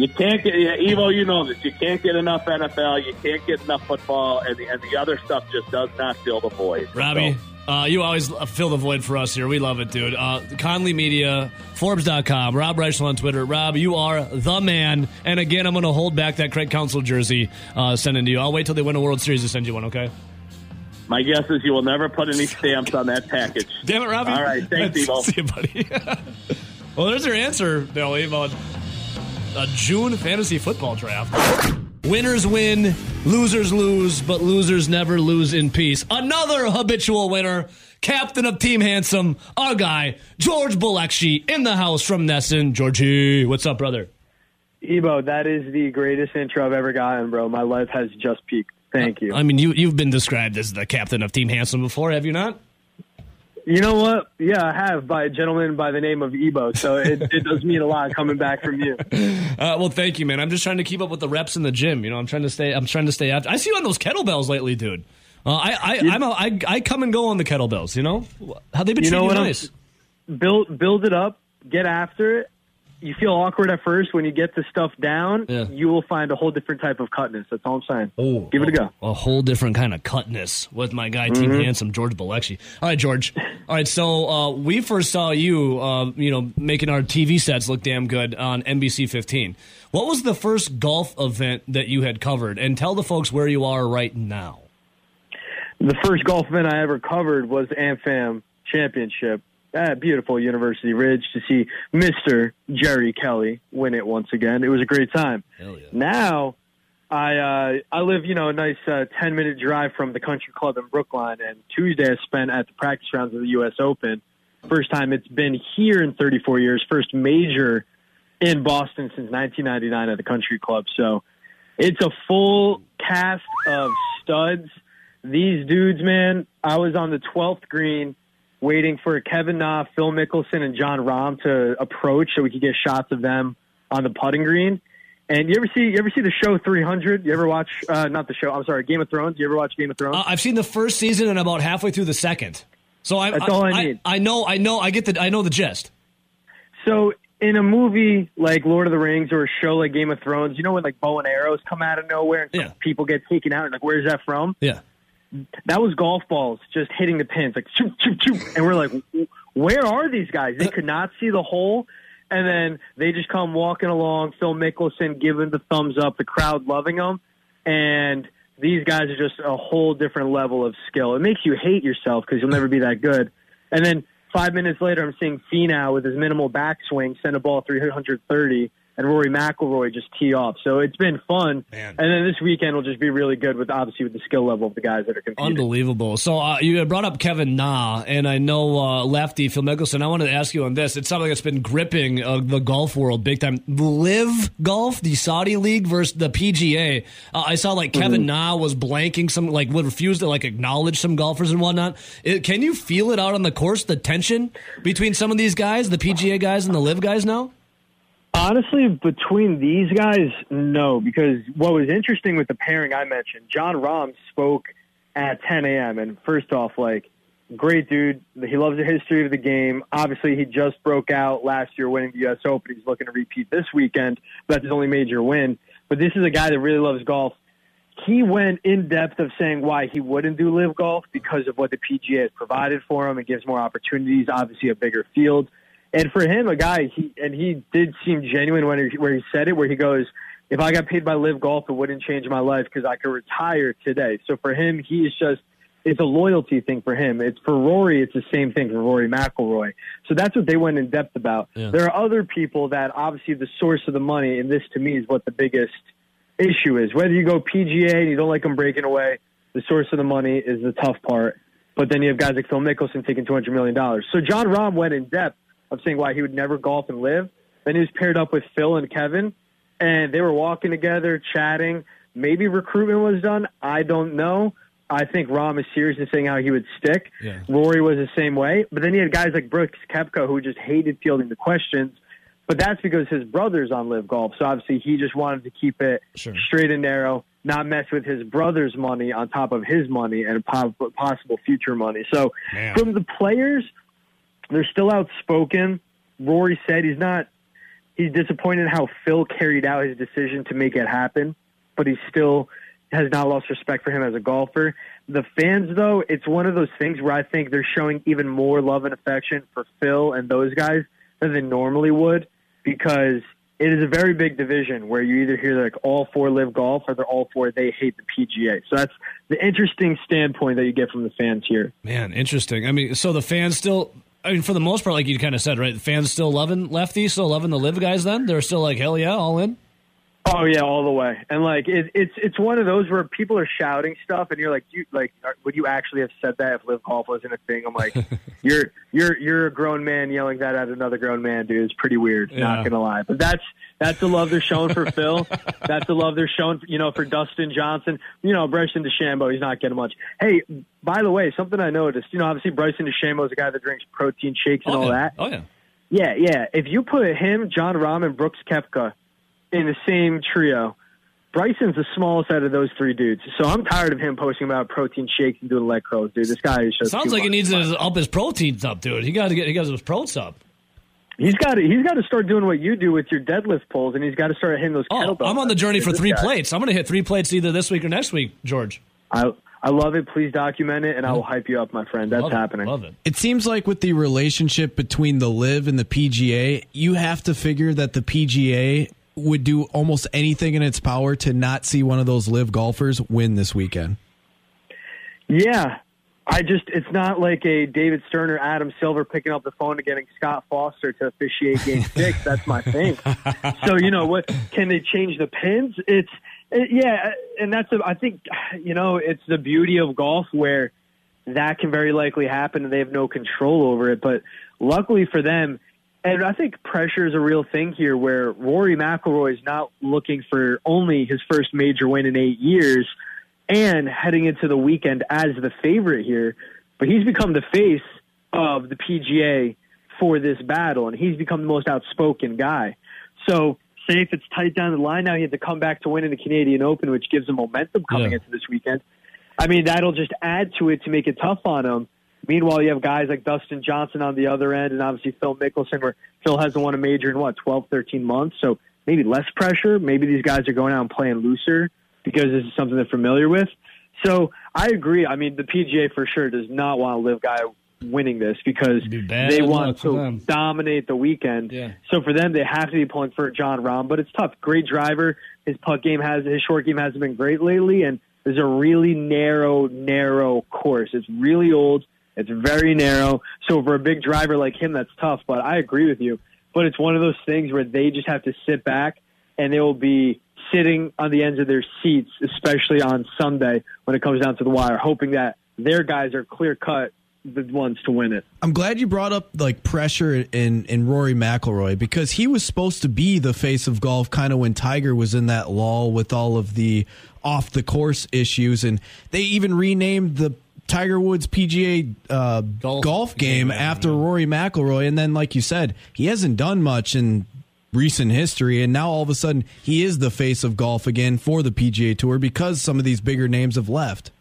You can't get yeah, Evo. You know this. You can't get enough NFL. You can't get enough football, and the, and the other stuff just does not fill the void. Robbie, So- uh, you always fill the void for us here. We love it, dude. Uh, Conley Media, Forbes.com, Rob Reischel on Twitter. Rob, you are the man. And again, I'm going to hold back that Craig Counsell jersey uh, sending to you. I'll wait till they win a World Series to send you one, okay? My guess is you will never put any stamps on that package. Damn it, Robbie. All right, thanks, Evo. See you, buddy. well, there's your answer, Billy, about a June fantasy football draft. Winners win, losers lose, but losers never lose in peace. Another habitual winner, captain of Team Handsome, our guy, George Balekji, in the house from Nesson. Georgie, what's up, brother? Ebo, that is the greatest intro I've ever gotten, bro. My life has just peaked. Thank you. I mean, you, you've been described as the captain of Team Handsome before, have you not? You know what? Yeah, I have by a gentleman by the name of Ebo. So it, it does mean a lot coming back from you. Uh, well, thank you, man. I'm just trying to keep up with the reps in the gym. You know, I'm trying to stay. I'm trying to stay after. I see you on those kettlebells lately, dude. Uh, I I I'm a, I I come and go on the kettlebells. You know how they been You treating you nice. Build build it up, get after it. You feel awkward at first when you get the stuff down. Yeah. You will find a whole different type of cutness. That's all I'm saying. Oh, give it a go. A whole different kind of cutness with my guy Team Handsome George Balekji. All right, George. All right, so uh, we first saw you, uh, you know, making our TV sets look damn good on NBC 15. What was the first golf event that you had covered? And tell the folks where you are right now. The first golf event I ever covered was the AmFam Championship at beautiful University Ridge to see Mr. Jerry Kelly win it once again. It was a great time. Yeah. Now, I uh, I live you know a nice uh, ten minute drive from the country club in Brookline, and Tuesday I spent at the practice rounds of the U.S. Open. First time it's been here in 34 years. First major in Boston since 1999 at the country club. So it's a full cast of studs. These dudes, man. I was on the 12th green waiting for Kevin Na, Phil Mickelson, and Jon Rahm to approach so we could get shots of them on the putting green. And you ever see you ever see the show 300? You ever watch uh, not the show? I'm sorry, Game of Thrones. You ever watch Game of Thrones? Uh, I've seen the first season and about halfway through the second. So I, That's all I need. I, know, I know, I get the, I know the gist. So in a movie like Lord of the Rings or a show like Game of Thrones, you know when like bow and arrows come out of nowhere and Yeah. people get taken out and like where's that from? Yeah. That was golf balls just hitting the pins like shoot shoot shoot and we're like where are these guys? They could not see the hole and then they just come walking along, Phil Mickelson giving the thumbs up, the crowd loving them and these guys are just a whole different level of skill. It makes you hate yourself because you'll never be that good. And then five minutes later, I'm seeing Finau with his minimal backswing send a ball 330 and Rory McIlroy just tee off. So it's been fun. Man. And then this weekend will just be really good with obviously with the skill level of the guys that are competing. Unbelievable. So uh, you brought up Kevin Na, and I know uh, lefty Phil Mickelson. I wanted to ask you on this. It's something that's been gripping uh, the golf world big time. LIV Golf, the Saudi League versus the PGA. Uh, I saw like Kevin Mm-hmm. Na was blanking some, like would refuse to like acknowledge some golfers and whatnot. It, can you feel it out on the course, the tension between some of these guys, the PGA guys and the Live guys now? Honestly, between these guys, no, because what was interesting with the pairing I mentioned, Jon Rahm spoke at 10 a.m. And first off, like, great dude. He loves the history of the game. Obviously, he just broke out last year winning the U.S. Open. He's looking to repeat this weekend. That's his only major win. But this is a guy that really loves golf. He went in depth of saying why he wouldn't do LIV Golf because of what the PGA has provided for him. It gives more opportunities, obviously a bigger field. And for him, a guy, he and he did seem genuine when he, where he said it, where he goes, "If I got paid by LIV Golf, it wouldn't change my life because I could retire today." So for him, he is just it's a loyalty thing for him. It's for Rory, it's the same thing for Rory McIlroy. So that's what they went in depth about. Yeah. There are other people that obviously the source of the money, and this to me is what the biggest issue is. Whether you go PGA and you don't like them breaking away, the source of the money is the tough part. But then you have guys like Phil Mickelson taking two hundred million dollars. So Jon Rahm went in depth of saying why he would never golf and live. Then he was paired up with Phil and Kevin, and they were walking together, chatting. Maybe recruitment was done. I don't know. I think Rahm is serious in saying how he would stick. Yeah. Rory was the same way. But then he had guys like Brooks Koepka who just hated fielding the questions. But that's because his brother's on LIV Golf. So obviously he just wanted to keep it Sure. straight and narrow, not mess with his brother's money on top of his money and possible future money. So Man. from the players, they're still outspoken. Rory said he's not. He's disappointed how Phil carried out his decision to make it happen, but he still has not lost respect for him as a golfer. The fans, though, it's one of those things where I think they're showing even more love and affection for Phil and those guys than they normally would because it is a very big division where you either hear like all four LIV Golf or they're all four they hate the PGA. So that's the interesting standpoint that you get from the fans here. Man, interesting. I mean, so the fans still. I mean, for the most part, like you kind of said, right? Fans still loving lefty, still loving the live guys. Then they're still like, hell yeah, all in. Oh yeah, all the way. And like it, it's it's one of those where people are shouting stuff, and you're like, you like, are, would you actually have said that if LIV Golf wasn't a thing? I'm like, you're you're you're a grown man yelling that at another grown man, dude. It's pretty weird. Yeah. Not gonna lie, but that's that's the love they're showing for Phil. That's the love they're showing, you know, for Dustin Johnson. You know, Bryson DeChambeau, he's not getting much. Hey, by the way, something I noticed. You know, obviously Bryson DeChambeau is a guy that drinks protein shakes and oh, all yeah. that. Oh yeah. Yeah, yeah. If you put him, Jon Rahm, and Brooks Koepka in the same trio, Bryson's the smallest out of those three dudes. So I'm tired of him posting about protein shakes and doing leg curls, dude. This guy is just Sounds like he needs to up his proteins up, dude. He got to get he got his protes up. He's got to he's got to start doing what you do with your deadlift pulls, and he's got to start hitting those Oh, kettlebells. I'm on the journey for three guy. plates. I'm going to hit three plates either this week or next week, George. I I love it. Please document it, and I will mm-hmm. hype you up, my friend. That's Love it. happening. Love it. It seems like with the relationship between the Live and the PGA, you have to figure that the PGA would do almost anything in its power to not see one of those Live golfers win this weekend. Yeah. I just, it's not like a David Stern or Adam Silver picking up the phone and getting Scott Foster to officiate game six. That's my thing. So, you know, what can they change the pins? It's, it, yeah. And that's, a, I think, you know, it's the beauty of golf where that can very likely happen and they have no control over it. But luckily for them, and I think pressure is a real thing here where Rory McIlroy is not looking for only his first major win in eight years and heading into the weekend as the favorite here, but he's become the face of the PGA for this battle, and he's become the most outspoken guy. So, say if it's tight down the line now, he had to come back to win in the Canadian Open, which gives him momentum coming Yeah. into this weekend. I mean, that'll just add to it to make it tough on him. Meanwhile, you have guys like Dustin Johnson on the other end, and obviously Phil Mickelson, where Phil hasn't won a major in what 12, 13 months. So maybe less pressure. Maybe these guys are going out and playing looser because this is something they're familiar with. So I agree. I mean, the PGA for sure does not want to live guy winning this because be they want to dominate the weekend. Yeah. So for them, they have to be pulling for Jon Rahm, but it's tough. Great driver. His putt game has his short game hasn't been great lately, and there's a really narrow, narrow course. It's really old. It's very narrow. So for a big driver like him, that's tough. But I agree with you. but it's one of those things where they just have to sit back and they will be sitting on the ends of their seats, especially on Sunday when it comes down to the wire, hoping that their guys are clear cut the ones to win it. I'm glad you brought up like pressure in in Rory McIlroy because he was supposed to be the face of golf kind of when Tiger was in that lull with all of the off the course issues and they even renamed the Tiger Woods PGA uh, golf, golf, game, game after Rory McIlroy and then like you said he hasn't done much in recent history and now all of a sudden he is the face of golf again for the PGA Tour because some of these bigger names have left.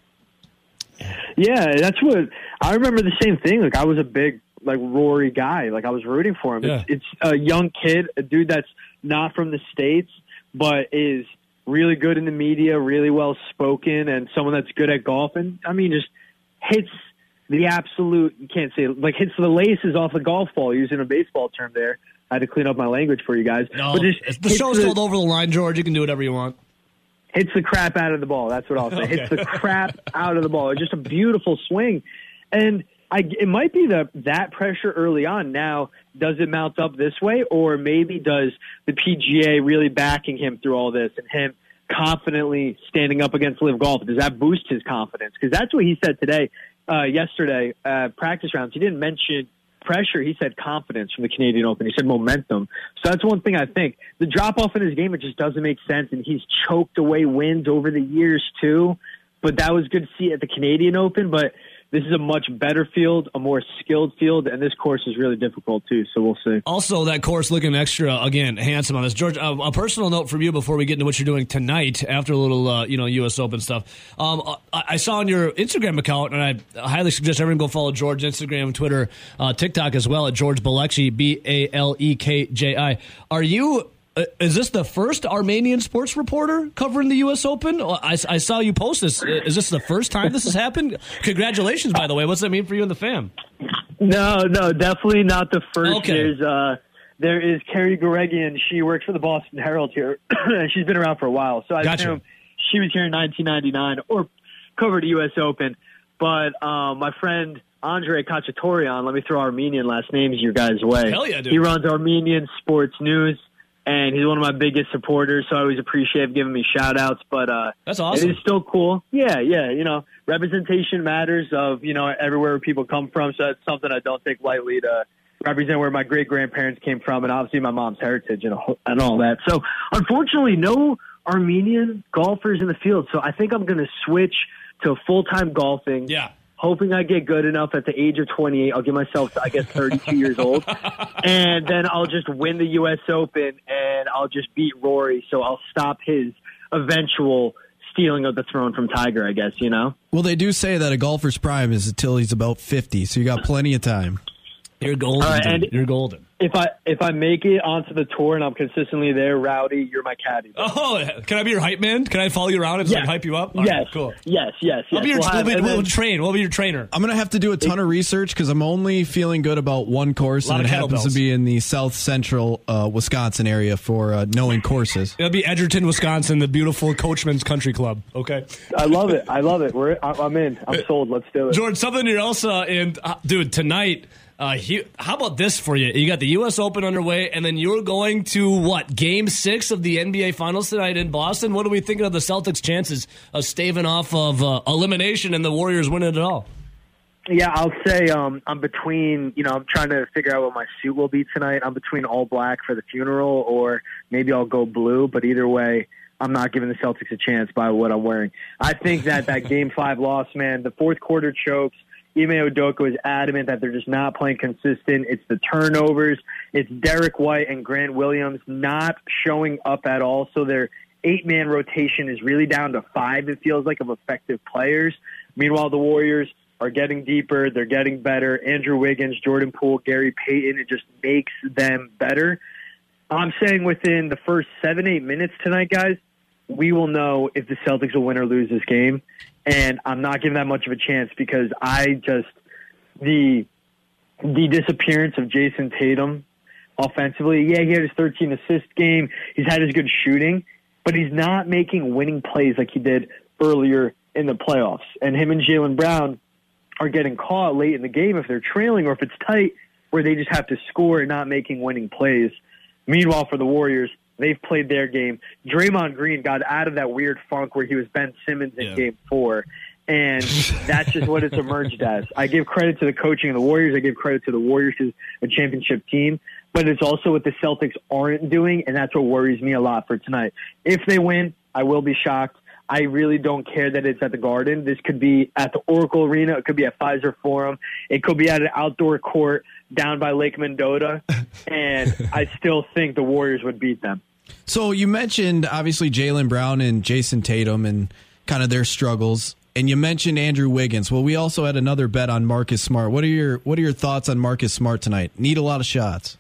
Yeah, that's what I remember. The same thing. Like I was a big like Rory guy. Like I was rooting for him. Yeah. It's, it's a young kid, a dude that's not from the states, but is really good in the media, really well spoken, and someone that's good at golf. And I mean, just hits the absolute. You can't say it, like hits the laces off the golf ball using a baseball term. There, I had to clean up my language for you guys. No, but just the show's the, called Over the Line, George. You can do whatever you want hits the crap out of the ball. That's what I'll say. okay. Hits the crap out of the ball. It's just a beautiful swing, and I, it might be the that pressure early on. Now, does it mount up this way, or maybe does the PGA really backing him through all this and him confidently standing up against LIV Golf? Does that boost his confidence? Because that's what he said today, uh, yesterday, uh, practice rounds. He didn't mention pressure, he said confidence from the Canadian Open. He said momentum. So that's one thing I think. The drop off in his game, it just doesn't make sense. And he's choked away wins over the years, too. But that was good to see at the Canadian Open. But this is a much better field, a more skilled field, and this course is really difficult too. So we'll see. Also, that course looking extra again handsome on this. George, uh, a personal note from you before we get into what you're doing tonight after a little uh, you know U.S. Open stuff. Um, I, I, saw on your Instagram account, and I highly suggest everyone go follow George Instagram, Twitter, uh, TikTok as well at George Balekji B A L E K J I. Are you is this the first Armenian sports reporter covering the U.S. Open? I, I, saw you post this. Is this the first time this has happened? Congratulations, by the way. What's that mean for you and the fam? No, no, definitely not the first. Okay. There's, uh, there is Carrie Guregian. She works for the Boston Herald here, she's been around for a while. So I gotcha. assume she was here in 1999 or covered the U.S. Open. But um, my friend Andre Khachatorian, let me throw Armenian last names your guys' way. Hell yeah, dude. He runs Armenian Sports News and he's one of my biggest supporters. So I always appreciate him giving me shout outs. But uh, that's awesome. It is still cool. Yeah, yeah. You know, representation matters of you know everywhere people come from. So that's something I don't take lightly to represent where my great grandparents came from, and obviously my mom's heritage and and all that. So unfortunately, no Armenian golfers in the field. So I think I'm going to switch to full time golfing. Yeah hoping I get good enough at the age of 28. I'll give myself, I guess, 32 years old. And then I'll just win the U.S. Open and I'll just beat Rory. So I'll stop his eventual stealing of the throne from Tiger, I guess, you know? Well, they do say that a golfer's prime is until he's about 50. So you got plenty of time. You're golden. Right, You're golden if I if I make it onto the tour and I'm consistently there, Rowdy, you're my caddy. Oh, can I be your hype man? Can I follow you around and yes. like hype you up? All yes, right, cool. Yes, yes, yes. I'll be your we'll, have, we'll, we'll train. We'll be your trainer. I'm gonna have to do a ton of research because I'm only feeling good about one course, and it happens to be in the South Central uh, Wisconsin area for uh, knowing courses. It'll be Edgerton, Wisconsin, the beautiful Coachman's Country Club. Okay, I love it. I love it. We're I'm in. I'm sold. Let's do it. George, something else, uh, and uh, dude, tonight uh, he, how about this for you? You got the U.S. Open underway, and then you're going to what? Game six of the NBA Finals tonight in Boston. What are we thinking of the Celtics' chances of staving off of uh, elimination and the Warriors winning it all? Yeah, I'll say um, I'm between. You know, I'm trying to figure out what my suit will be tonight. I'm between all black for the funeral, or maybe I'll go blue. But either way, I'm not giving the Celtics a chance by what I'm wearing. I think that that Game Five loss, man, the fourth quarter chokes Ime Udoka is adamant that they're just not playing consistent. It's the turnovers. It's Derrick White and Grant Williams not showing up at all. So their eight man rotation is really down to five, it feels like, of effective players. Meanwhile, the Warriors are getting deeper. They're getting better. Andrew Wiggins, Jordan Poole, Gary Payton, it just makes them better. I'm saying within the first seven, eight minutes tonight, guys, we will know if the Celtics will win or lose this game and I'm not giving that much of a chance because I just the the disappearance of Jayson Tatum offensively. Yeah, he had his 13 assist game. He's had his good shooting, but he's not making winning plays like he did earlier in the playoffs. And him and Jaylen Brown are getting caught late in the game if they're trailing or if it's tight. where they just have to score and not making winning plays. Meanwhile, for the Warriors, they've played their game. Draymond Green got out of that weird funk where he was Ben Simmons in Yeah. game four. And that's just what it's emerged as. I give credit to the coaching of the Warriors. I give credit to the Warriors as a championship team. But it's also what the Celtics aren't doing, and that's what worries me a lot for tonight. If they win, I will be shocked. I really don't care that it's at the Garden. This could be at the Oracle Arena. It could be at Fiserv Forum. It could be at an outdoor court down by Lake Mendota. And I still think the Warriors would beat them. So you mentioned obviously Jaylen Brown and Jayson Tatum and kind of their struggles, and you mentioned Andrew Wiggins. Well, we also had another bet on Marcus Smart. What are your What are your thoughts on Marcus Smart tonight? Need a lot of shots.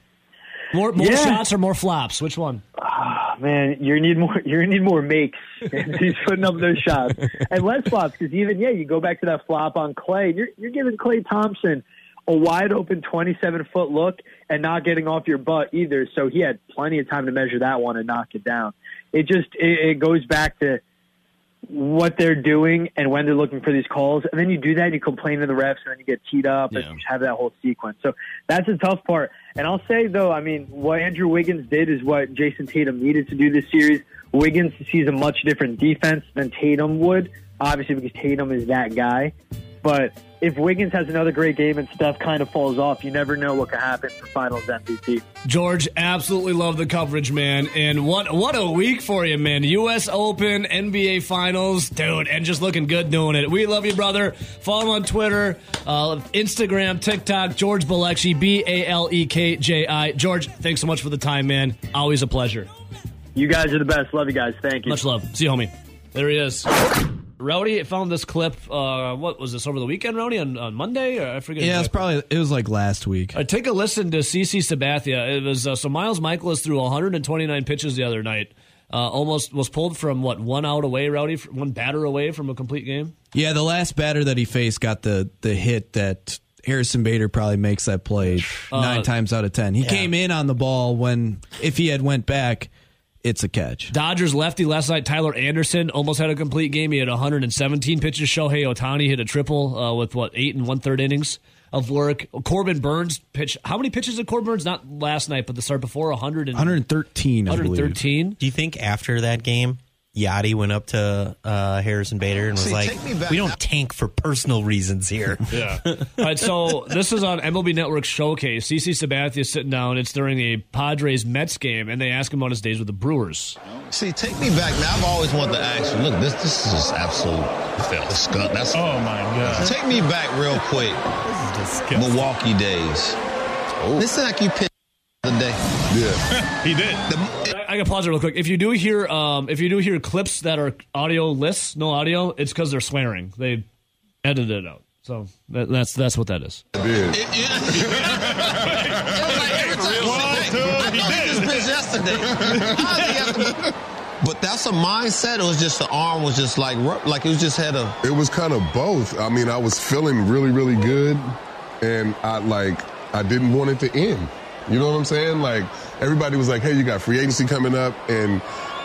More more Yeah. shots or more flops? Which one? Ah, man, you need more. You need more makes. He's putting up those shots and less flops because even yeah, you go back to that flop on Klay. You're you're giving Klay Thompson a wide open 27 foot look and not getting off your butt either. So he had plenty of time to measure that one and knock it down. It just it, it goes back to what they're doing and when they're looking for these calls. And then you do that and you complain to the refs and then you get teed up Yeah. and you have that whole sequence. So that's a tough part. And I'll say though, I mean, what Andrew Wiggins did is what Jayson Tatum needed to do this series. Wiggins sees a much different defense than Tatum would, obviously because Tatum is that guy. But if Wiggins has another great game and stuff kind of falls off, you never know what can happen for Finals MVP. George, absolutely love the coverage, man. And what what a week for you, man. U.S. Open, NBA Finals, dude, and just looking good doing it. We love you, brother. Follow him on Twitter, uh, Instagram, TikTok, George Balekji, B A L E K J I. George, thanks so much for the time, man. Always a pleasure. You guys are the best. Love you guys. Thank you. Much love. See you, homie. There he is. Rowdy found this clip. Uh, what was this over the weekend, Rowdy? On, on Monday, or I forget. Yeah, it's probably it was like last week. Uh, take a listen to CC Sabathia. It was uh, so Miles Mikolas threw 129 pitches the other night. Uh, almost was pulled from what one out away, Rowdy, one batter away from a complete game. Yeah, the last batter that he faced got the the hit that Harrison Bader probably makes that play nine times out of ten. He came in on the ball when if he had went back, it's a catch. Dodgers lefty last night, Tyler Anderson almost had a complete game. He had 117 pitches. Shohei Ohtani hit a triple uh, with what eight and one third innings of work. Corbin Burnes pitched. How many pitches did Corbin Burnes? Not last night, but the start before 100 and, 113, I believe. 113. Do you think after that game, Yadi went up to uh, Harrison Bader and was See, like, take me back "We don't tank for personal reasons here." Yeah. All right, so this is on MLB Network Showcase. CC Sabathia is sitting down. It's during a Padres Mets game, and they ask him about his days with the Brewers. See, take me back. Now, I've always wanted to ask you. Look, this this is just absolute disgust. That's Oh my god. Take me back real quick. This is just Milwaukee days. This is like you pitched the day. Yeah. he did. The, I, I can pause it real quick. If you do hear, um, if you do hear clips that are audio lists, no audio, it's because they're swearing. They edited it out. So that, that's that's what that is. But that's a mindset. It was just the arm was just like like it was just had a It was kind of both. I mean, I was feeling really, really good, and I like I didn't want it to end. You know what I'm saying? Like everybody was like, "Hey, you got free agency coming up," and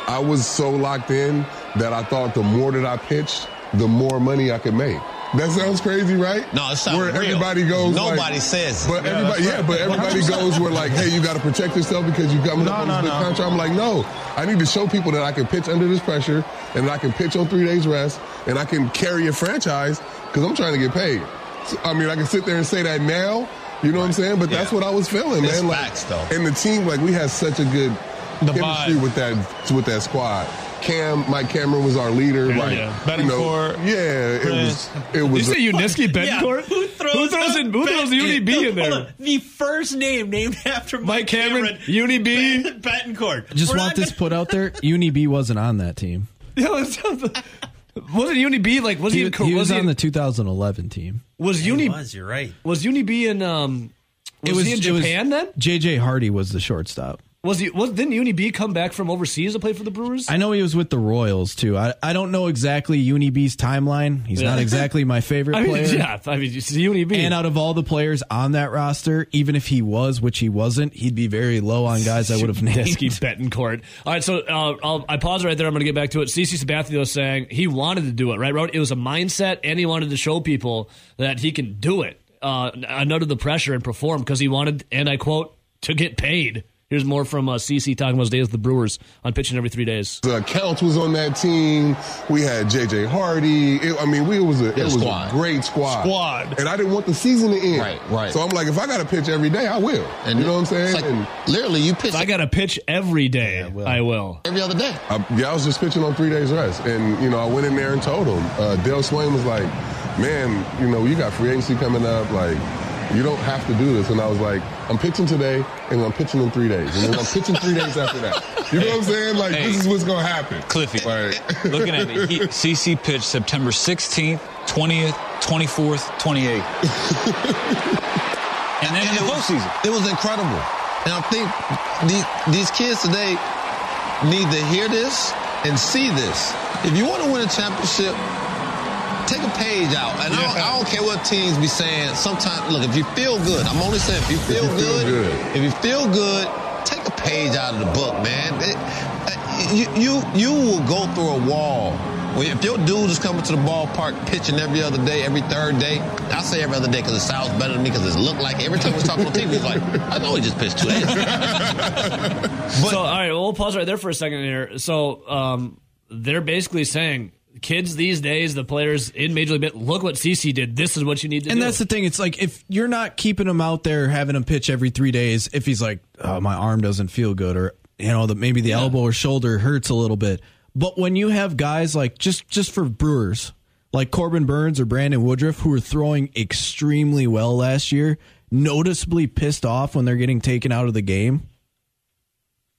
I was so locked in that I thought the more that I pitched, the more money I could make. That sounds crazy, right? No, it sounds where real. everybody goes. Nobody like- says it. But everybody, yeah, but everybody goes where like, hey, you got to protect yourself because you coming up on No, this no, big no. contract. I'm like, no, I need to show people that I can pitch under this pressure and that I can pitch on three days rest and I can carry a franchise because I'm trying to get paid. So, I mean, I can sit there and say that now. You know what I'm saying? But that's what I was feeling, It's man. Like, facts, though. and the team, like, we had such a good The chemistry vibe. with that with that squad. Cam, Mike Cameron was our leader. like, yeah. you know, yeah, it was. It was. Did you say Yuniesky Yeah, who throws, who throws in? Who throws the B in there? on. The first name named after Mike, Mike Cameron, UNB. Bet- Betancourt. Just We're want this gonna- put out there. Uni B wasn't on that team. Yeah, it sounds- wasn't UNB like was he, He, in, he was, he on in- the 2011 team. was He Uni was. You're right. was UNB in um was, he in it was- Japan then? JJ Hardy was the shortstop. Was he was didn't UNB come back from overseas to play for the Brewers? I know he was with the Royals too. I, I don't know exactly Unibee's timeline. He's not exactly my favorite I mean, player. yeah, I mean, it's UNB. And out of all the players on that roster, even if he was, which he wasn't, he'd be very low on guys I would have named. Nisky Betancourt. All right, so uh, I'll, I pause right there. I'm going to get back to it. CC Sabathia was saying he wanted to do it, right? It was a mindset, and he wanted to show people that he can do it. uh, under the pressure and perform because he wanted, and I quote, to get paid. Here's more from uh, CC talking about his days with the Brewers on pitching every three days. The Counts was on that team. We had JJ Hardy. It, I mean, we it was a it was squad. a great squad. Squad. And I didn't want the season to end. Right, right. So I'm like, if I got to pitch every day, I will. And you know what I'm saying? Like, and literally, you pitch If I got to pitch every day, I will. every other day. I, yeah, I was just pitching on three days rest, and you know, I went in there and told him. Uh, Dale Sveum was like, "Man, you know, you got free agency coming up. Like, you don't have to do this." And I was like, "I'm pitching today, and I'm pitching in three days, and then I'm pitching three days after that." You know what I'm saying? Like, Hey. this is what's gonna happen. Cliffy, Like, looking at me, he, CC pitched September 16th, 20th, 24th, 28th. and then in the postseason. It was incredible. And I think these, these kids today need to hear this and see this. If you want to win a championship, take a page out. And I, don't, I don't care what teams be saying. Sometimes, look, if you feel good, I'm only saying if you feel, you feel good, good. if you feel good, take a page out of the book, man. It- uh, you, you, you will go through a wall. If your dude is coming to the ballpark pitching every other day, every third day, I say every other day because it sounds better to me because it look like every time we talk on TV, it's like, I know he just pitched two days. so, all right, well, we'll pause right there for a second here. So, um, they're basically saying, kids these days, the players in Major League, look what CC did. This is what you need to And do. And that's the thing. It's like if you're not keeping him out there, having him pitch every three days, if he's like, oh, my arm doesn't feel good, or you know, that maybe the elbow or shoulder hurts a little bit. But when you have guys like just just for Brewers, like Corbin Burnes or Brandon Woodruff, who were throwing extremely well last year, noticeably pissed off when they're getting taken out of the game.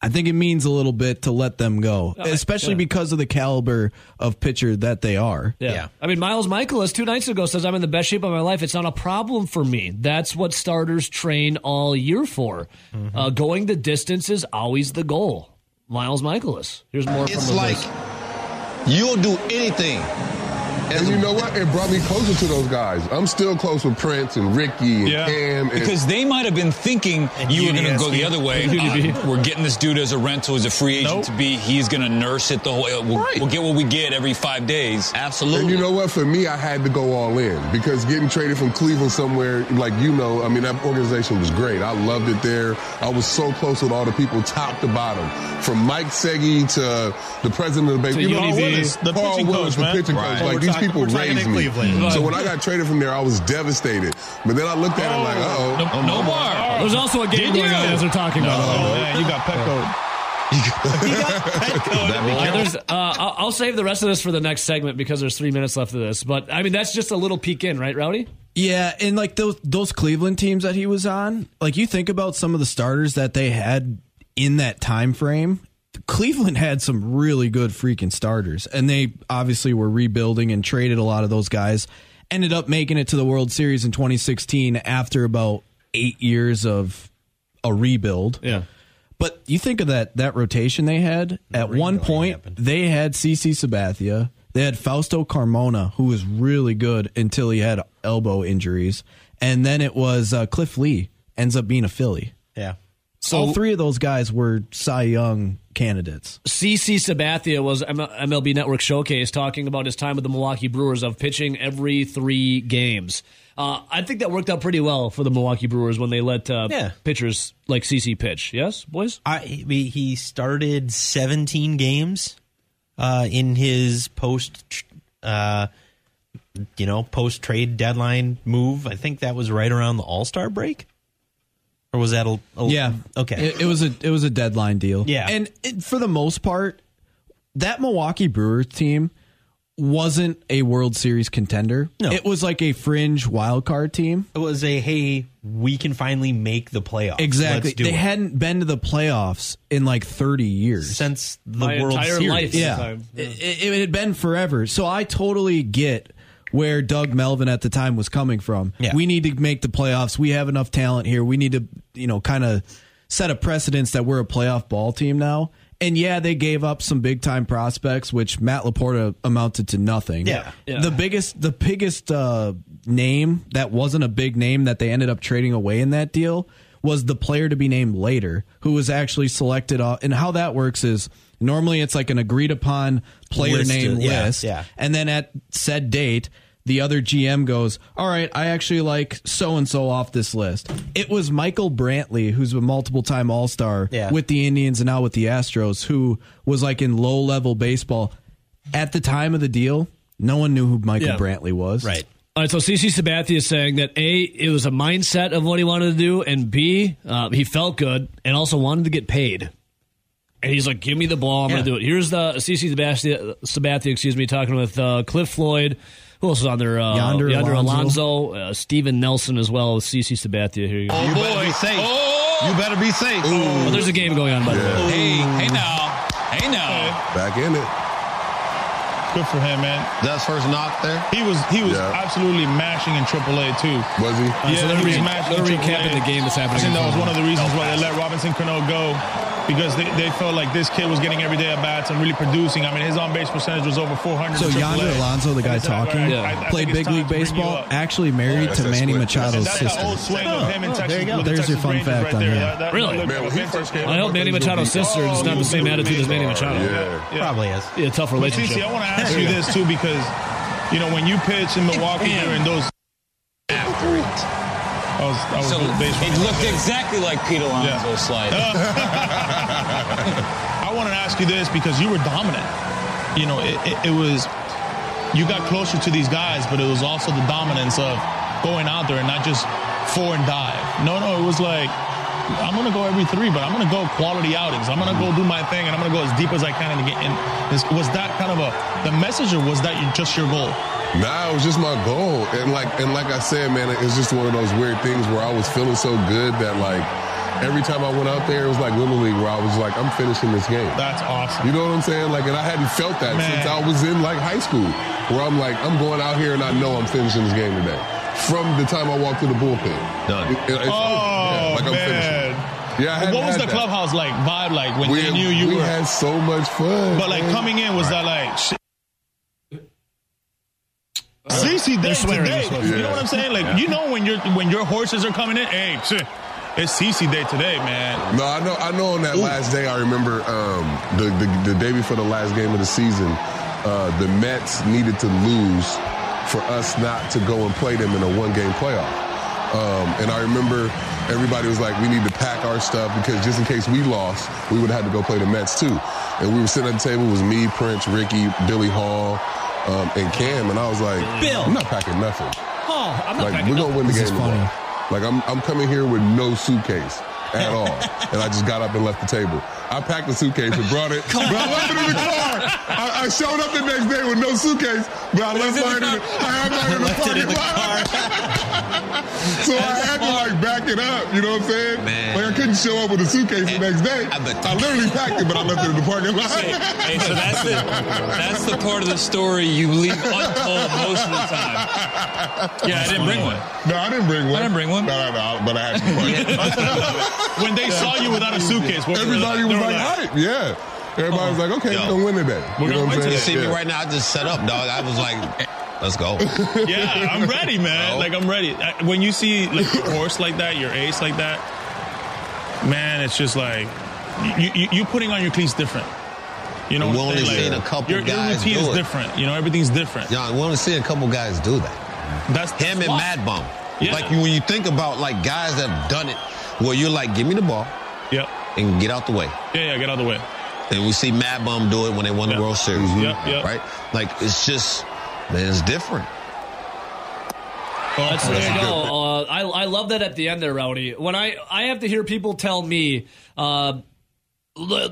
I think it means a little bit to let them go, especially yeah. because of the caliber of pitcher that they are. Yeah. I mean, Miles Mikolas two nights ago says, I'm in the best shape of my life. It's not a problem for me. That's what starters train all year for. Mm-hmm. Uh, going the distance is always the goal. Miles Mikolas. Here's more from It's the like voice. you'll do anything. And you know what? It brought me closer to those guys. I'm still close with Prince and Ricky and Cam. And, Because they might have been thinking you were going to go the other way. Uh, we're getting this dude as a rental, as a free agent to be. He's going to nurse it the whole. We'll, Right. we'll get what we get every five days. Absolutely. And you know what? For me, I had to go all in because getting traded from Cleveland somewhere, like you know, I mean, that organization was great. I loved it there. I was so close with all the people, top to bottom, from Mike Segi to the president of the To Bay. You know, UNLV. Willis, The Carl pitching Willis, coach, the man. pitching Right. coach. Like these talking- people we're raised me. Cleveland. So when I got traded from there, I was devastated. But then I looked at it like, uh No, oh. no more. There's also a game going on as they're talking about it. Oh, man, you got Petco. Yeah, there's, uh, I'll, I'll save the rest of this for the next segment because there's three minutes left of this. But I mean, that's just a little peek in, right, Rowdy? Yeah, and like those those Cleveland teams that he was on, like you think about some of the starters that they had in that time frame. Cleveland had some really good freaking starters, and they obviously were rebuilding and traded a lot of those guys. Ended up making it to the World Series in 2016 after about eight years of a rebuild. Yeah. But you think of that that rotation they had. At one point, they had CC Sabathia. They had Fausto Carmona, who was really good until he had elbow injuries, and then it was uh, Cliff Lee ends up being a Philly. Yeah. So all three of those guys were Cy Young candidates. CC Sabathia was MLB Network Showcase talking about his time with the Milwaukee Brewers of pitching every three games. Uh, I think that worked out pretty well for the Milwaukee Brewers when they let uh, Yeah. pitchers like CC pitch. Yes, boys? I, he he started 17 games uh, in his post, uh, you know, post trade deadline move. I think that was right around the All Star break, or was that a, a Yeah. Okay, It, it was a it was a deadline deal. Yeah. and it, for the most part, that Milwaukee Brewers team wasn't a World Series contender. No. it was like a fringe wild card team. it was a hey, we can finally make the playoffs. Exactly. Let's They it. hadn't been to the playoffs in like 30 years. since the My World entire Series. life. yeah. Time. It, it had been forever. So I totally get where Doug Melvin at the time was coming from. Yeah. We need to make the playoffs. We have enough talent here. We need to, you know, kind of set a precedence that we're a playoff ball team now. And yeah, they gave up some big time prospects, which Matt LaPorta amounted to nothing. Yeah. Yeah. The biggest, the biggest uh, name that wasn't a big name that they ended up trading away in that deal was the player to be named later, who was actually selected. Off, and how that works is normally it's like an agreed upon player Listed, name yeah, list, yeah. and then at said date, the other GM goes, All right, I actually like so and so off this list. It was Michael Brantley, who's a multiple time All Star Yeah. with the Indians and now with the Astros, who was like in low level baseball. At the time of the deal, no one knew who Michael Yeah. Brantley was. Right. All right, so CC Sabathia is saying that A, it was a mindset of what he wanted to do, and B, uh, he felt good and also wanted to get paid. And he's like, give me the ball, I'm Yeah. going to do it. Here's the CC Sabathia, Sabathia, excuse me, talking with uh, Cliff Floyd. Who else is on there? Uh, Yonder Yonder Alonso. Alonso, uh, Steven Nelson as well as CC Sabathia. Here you go. you better be safe. Oh! You better be safe. Oh, there's a game going on, by the way. Hey, hey now. Hey now. Back in it. Good for him, man. That's first knock there. He was he was Yeah. absolutely mashing in AAA too. Was he? Uh, so they're, he was mashing they're in recapping AAA. the game that's happening. I happening. think that was one of the reasons why they let Robinson Cano go because they, they felt like this kid was getting everyday at bats and really producing. I mean, his on base percentage was over 400. So in Yonder. Alonso, the guy And they said, talking, "All Yeah. I- I played big league to bring you baseball, actually married Yeah, to Manny split. Machado's That's the sister. old swing of him in Oh, Texas. there you go. the There's your fun Rangers fact right on there. him. That- that- Really? Man, when he vintage first came I hope Manny Machado's sister is not the same attitude as Manny Machado. Yeah. Yeah. Probably is. Yeah, tough relationship. CC, I want to ask you this too because you know when you pitch in Milwaukee during those. After it. I was, I was So it looked exactly like Pete Alonso's Yeah. slide. I want to ask you this because you were dominant. You know, it, it, it was you got closer to these guys, but it was also the dominance of going out there and not just four and dive. No, no, it was like I'm gonna go every three, but I'm gonna go quality outings. I'm gonna go do my thing, and I'm gonna go as deep as I can in the game. And was that kind of a the message, or was that just your goal? Nah, it was just my goal, and like and like I said, man, it's just one of those weird things where I was feeling so good that like every time I went out there, it was like little league, where I was like, I'm finishing this game. That's awesome. You know what I'm saying? Like, and I hadn't felt that Man. since I was in like high school, where I'm like, I'm going out here and I know I'm finishing this game today. From the time I walked to the bullpen, Done. It- it's- Oh yeah, like I'm man! Finishing. Yeah, I hadn't What was the that. clubhouse like vibe like when We, they knew you we were? We had so much fun. But like man. coming in, was that like shit? CC Day swearing, today. they're. You know what I'm saying? Like you know when your when your horses are coming in, hey, shit, it's CC Day today, man. No, I know. I know. On that last day, I remember um, the, the the day before the last game of the season, uh, the Mets needed to lose for us not to go and play them in a one game playoff. Um, and I remember everybody was like, "We need to pack our stuff because just in case we lost, we would have had to go play the Mets too." And we were sitting at the table. It was me, Prince, Ricky, Billy Hall, um, and Cam. And I was like, Bill. I'm not packing nothing. Oh, I'm not Like packing we're gonna win the This game is funny. tomorrow. Like I'm I'm coming here with no suitcase at all. and I just got up and left the table. I packed the suitcase and brought it. but I left it in the car. I, I showed up the next day with no suitcase, but I left mine in the, I had mine in the Left it in parking the lot. So I had to like back it up, you know what I'm saying? Man. Like I couldn't show up with a suitcase the next day. I I literally packed it, but I left it in the parking lot. Hey, hey, so that's the that's the part of the story you leave untold most of the time. Yeah, I didn't bring one. No, I didn't bring one. I didn't bring one. No, no, no, but I had to. When they saw you without a suitcase, what were they Everybody was like, hype. Yeah. Everybody oh. was like, okay, Yo. we're gonna win today. You We're know gonna what I'm saying? You see me right now? I just set up, dog. I was like, let's go. Yeah, I'm ready, man. No. Like I'm ready. When you see like your horse like that, your ace like that, man, it's just like you you, you putting on your cleats different. You know, We only saying? seen Like, a couple your, your guys routine is it. different. You know, everything's different. Y'all, we only seen a couple guys do that. That's Him and. Mad Bum. Yeah. Like when you think about like guys that have done it, where you're like, give me the ball Yep. and get out the way. Yeah, yeah. Get out the way. And we see Mad Bum do it when they won Yeah. the World Series. Yep, yep. Right? Like it's just, man, it's different. That's, there you go. Uh, I I love that at the end there, Rowdy. When I I have to hear people tell me. Uh,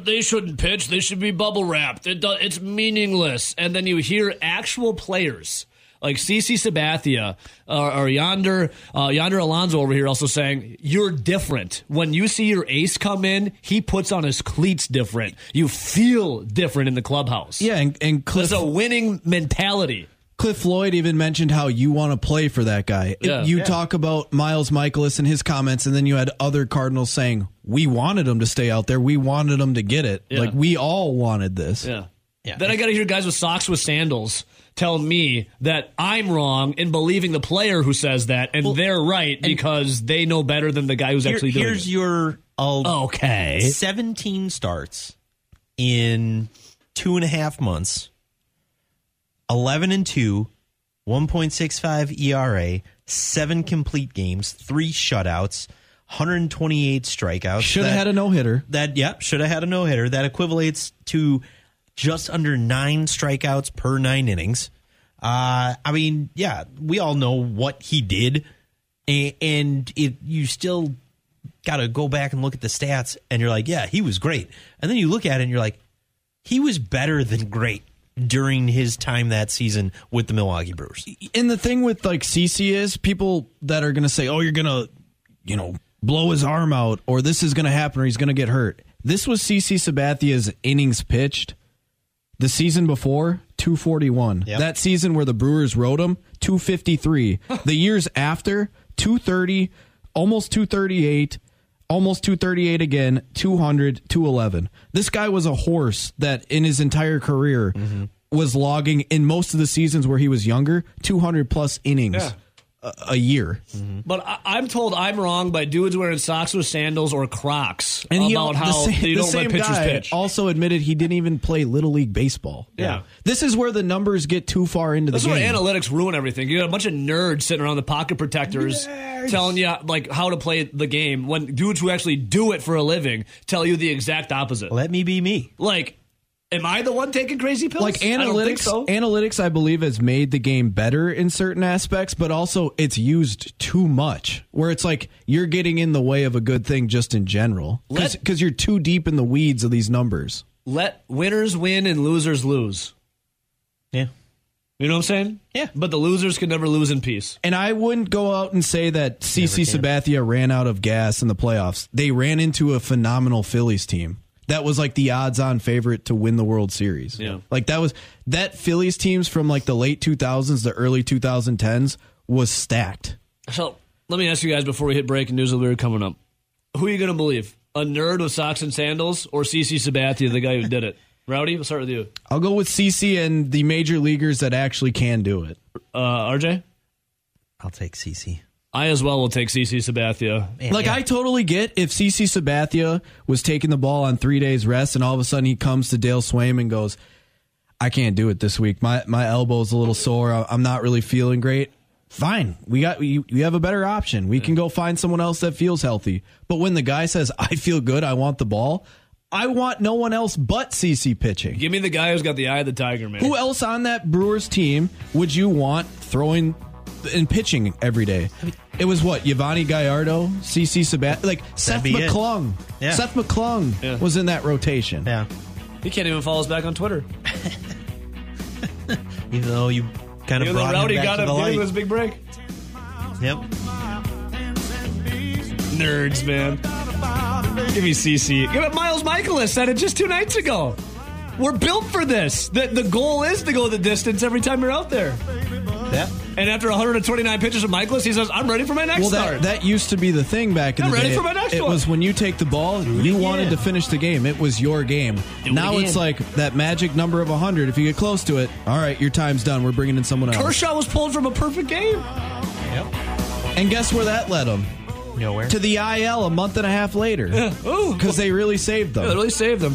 they shouldn't pitch. They should be bubble wrapped. It do, it's meaningless. And then you hear actual players like CC Sabathia or, or Yonder uh, Yonder Alonso over here also saying you're different. When you see your ace come in, he puts on his cleats different. You feel different in the clubhouse. Yeah, and, and Cliff, It's a winning mentality. Cliff Floyd even mentioned how you want to play for that guy. Yeah. you Yeah. talk about Miles Mikolas and his comments, and then you had other Cardinals saying, We wanted him to stay out there. We wanted him to get it. Yeah. Like, we all wanted this. Yeah. Yeah. Then I got to hear guys with socks with sandals tell me that I'm wrong in believing the player who says that, and they're right because they know better than the guy who's Here- actually doing here's it. your uh, okay. 17 starts in two and a half months, 11 and 2, 1.65 ERA, seven complete games, three shutouts, 128 strikeouts. Should have had a no hitter. that yep should have had a no hitter that equivalates to just under nine strikeouts per nine innings. Uh i mean yeah we all know what he did. And, and it you still got to go back and look at the stats and you're like yeah he was great. And then you look at it and you're like he was better than great during his time that season with the milwaukee brewers And the thing with like CC is people that are going to say, "Oh, you're going to, you know, blow his arm out, or this is going to happen, or he's going to get hurt." This was CC Sabathia's innings pitched the season before 241. Yep. That season where the Brewers rode him 253. the years after 230, almost 238. Almost 238 again, 200, 211. This guy was a horse that in his entire career mm-hmm. was logging in most of the seasons where he was younger 200 plus innings Yeah. A, a year. But I, I'm told I'm wrong by dudes wearing socks with sandals or Crocs And he about the how same, you don't same let pitchers guy pitch. also admitted he didn't even play little league baseball. Yeah. This is where the numbers get too far into This the is where game. analytics ruin everything. You got a bunch of nerds sitting around the pocket protectors telling you like how to play the game when dudes who actually do it for a living tell you the exact opposite. let me be me Like, am I the one taking crazy pills? like I don't think analytics so. analytics I believe has made the game better in certain aspects but also it's used too much where it's like you're getting in the way of a good thing just in general because you're too deep in the weeds of these numbers Let winners win and losers lose. yeah You know what I'm saying? Yeah. But the losers can never lose in peace. and I wouldn't go out and say that CC. Sabathia ran out of gas in the playoffs. They ran into a phenomenal Phillies team. That was like the odds-on favorite to win the World Series. Yeah. Like that was that Phillies teams from like the late 2000s, the early 2010s was stacked. So let me ask you guys before we hit break and news will be coming up. Who are you going to believe? A nerd with socks and sandals or CC Sabathia, the guy who did it? Rowdy, we'll start with you. I'll go with CC and the major leaguers that actually can do it. Uh, RJ? i'll take cc I as well will take CC Sabathia. Man, Like yeah. I totally get if CC Sabathia was taking the ball on three days rest, and all of a sudden he comes to Dale Sveum and goes, "I can't do it this week. My my elbow's a little sore. I'm not really feeling great." Fine, we got we, we have a better option. We can go find someone else that feels healthy. But when the guy says, "I feel good. I want the ball," I want no one else but CC pitching. Give me the guy who's got the eye of the tiger, man. Who else on that Brewers team would you want throwing and pitching every day? It was what Yovani Gallardo, CC Sabat, like Seth be it. McClung. Yeah. Seth McClung Yeah. was in that rotation. yeah He can't even follow us back on Twitter. even though you kind of Even though brought Rowdy him back got to him, the gave him light. his big break. Yep. Nerds, man. Give me CC. Give it Miles Mikolas said it just two nights ago. We're built for this. The, the goal is to go the distance every time you're out there. Yeah. And after 129 pitches of Mikolas, he says, I'm ready for my next Well, start. that, that used to be the thing back in I'm the ready day. for my next it one. was when you take the ball, you wanted again. to finish the game. It was your game. it now again. it's like that magic number of 100. If you get close to it, all right, your time's done. We're bringing in someone else. Kershaw was pulled from a perfect game. Yep. And guess where that led them? Nowhere. To the IL a month and a half later. Ooh. Because they really saved them. Yeah, they really saved them.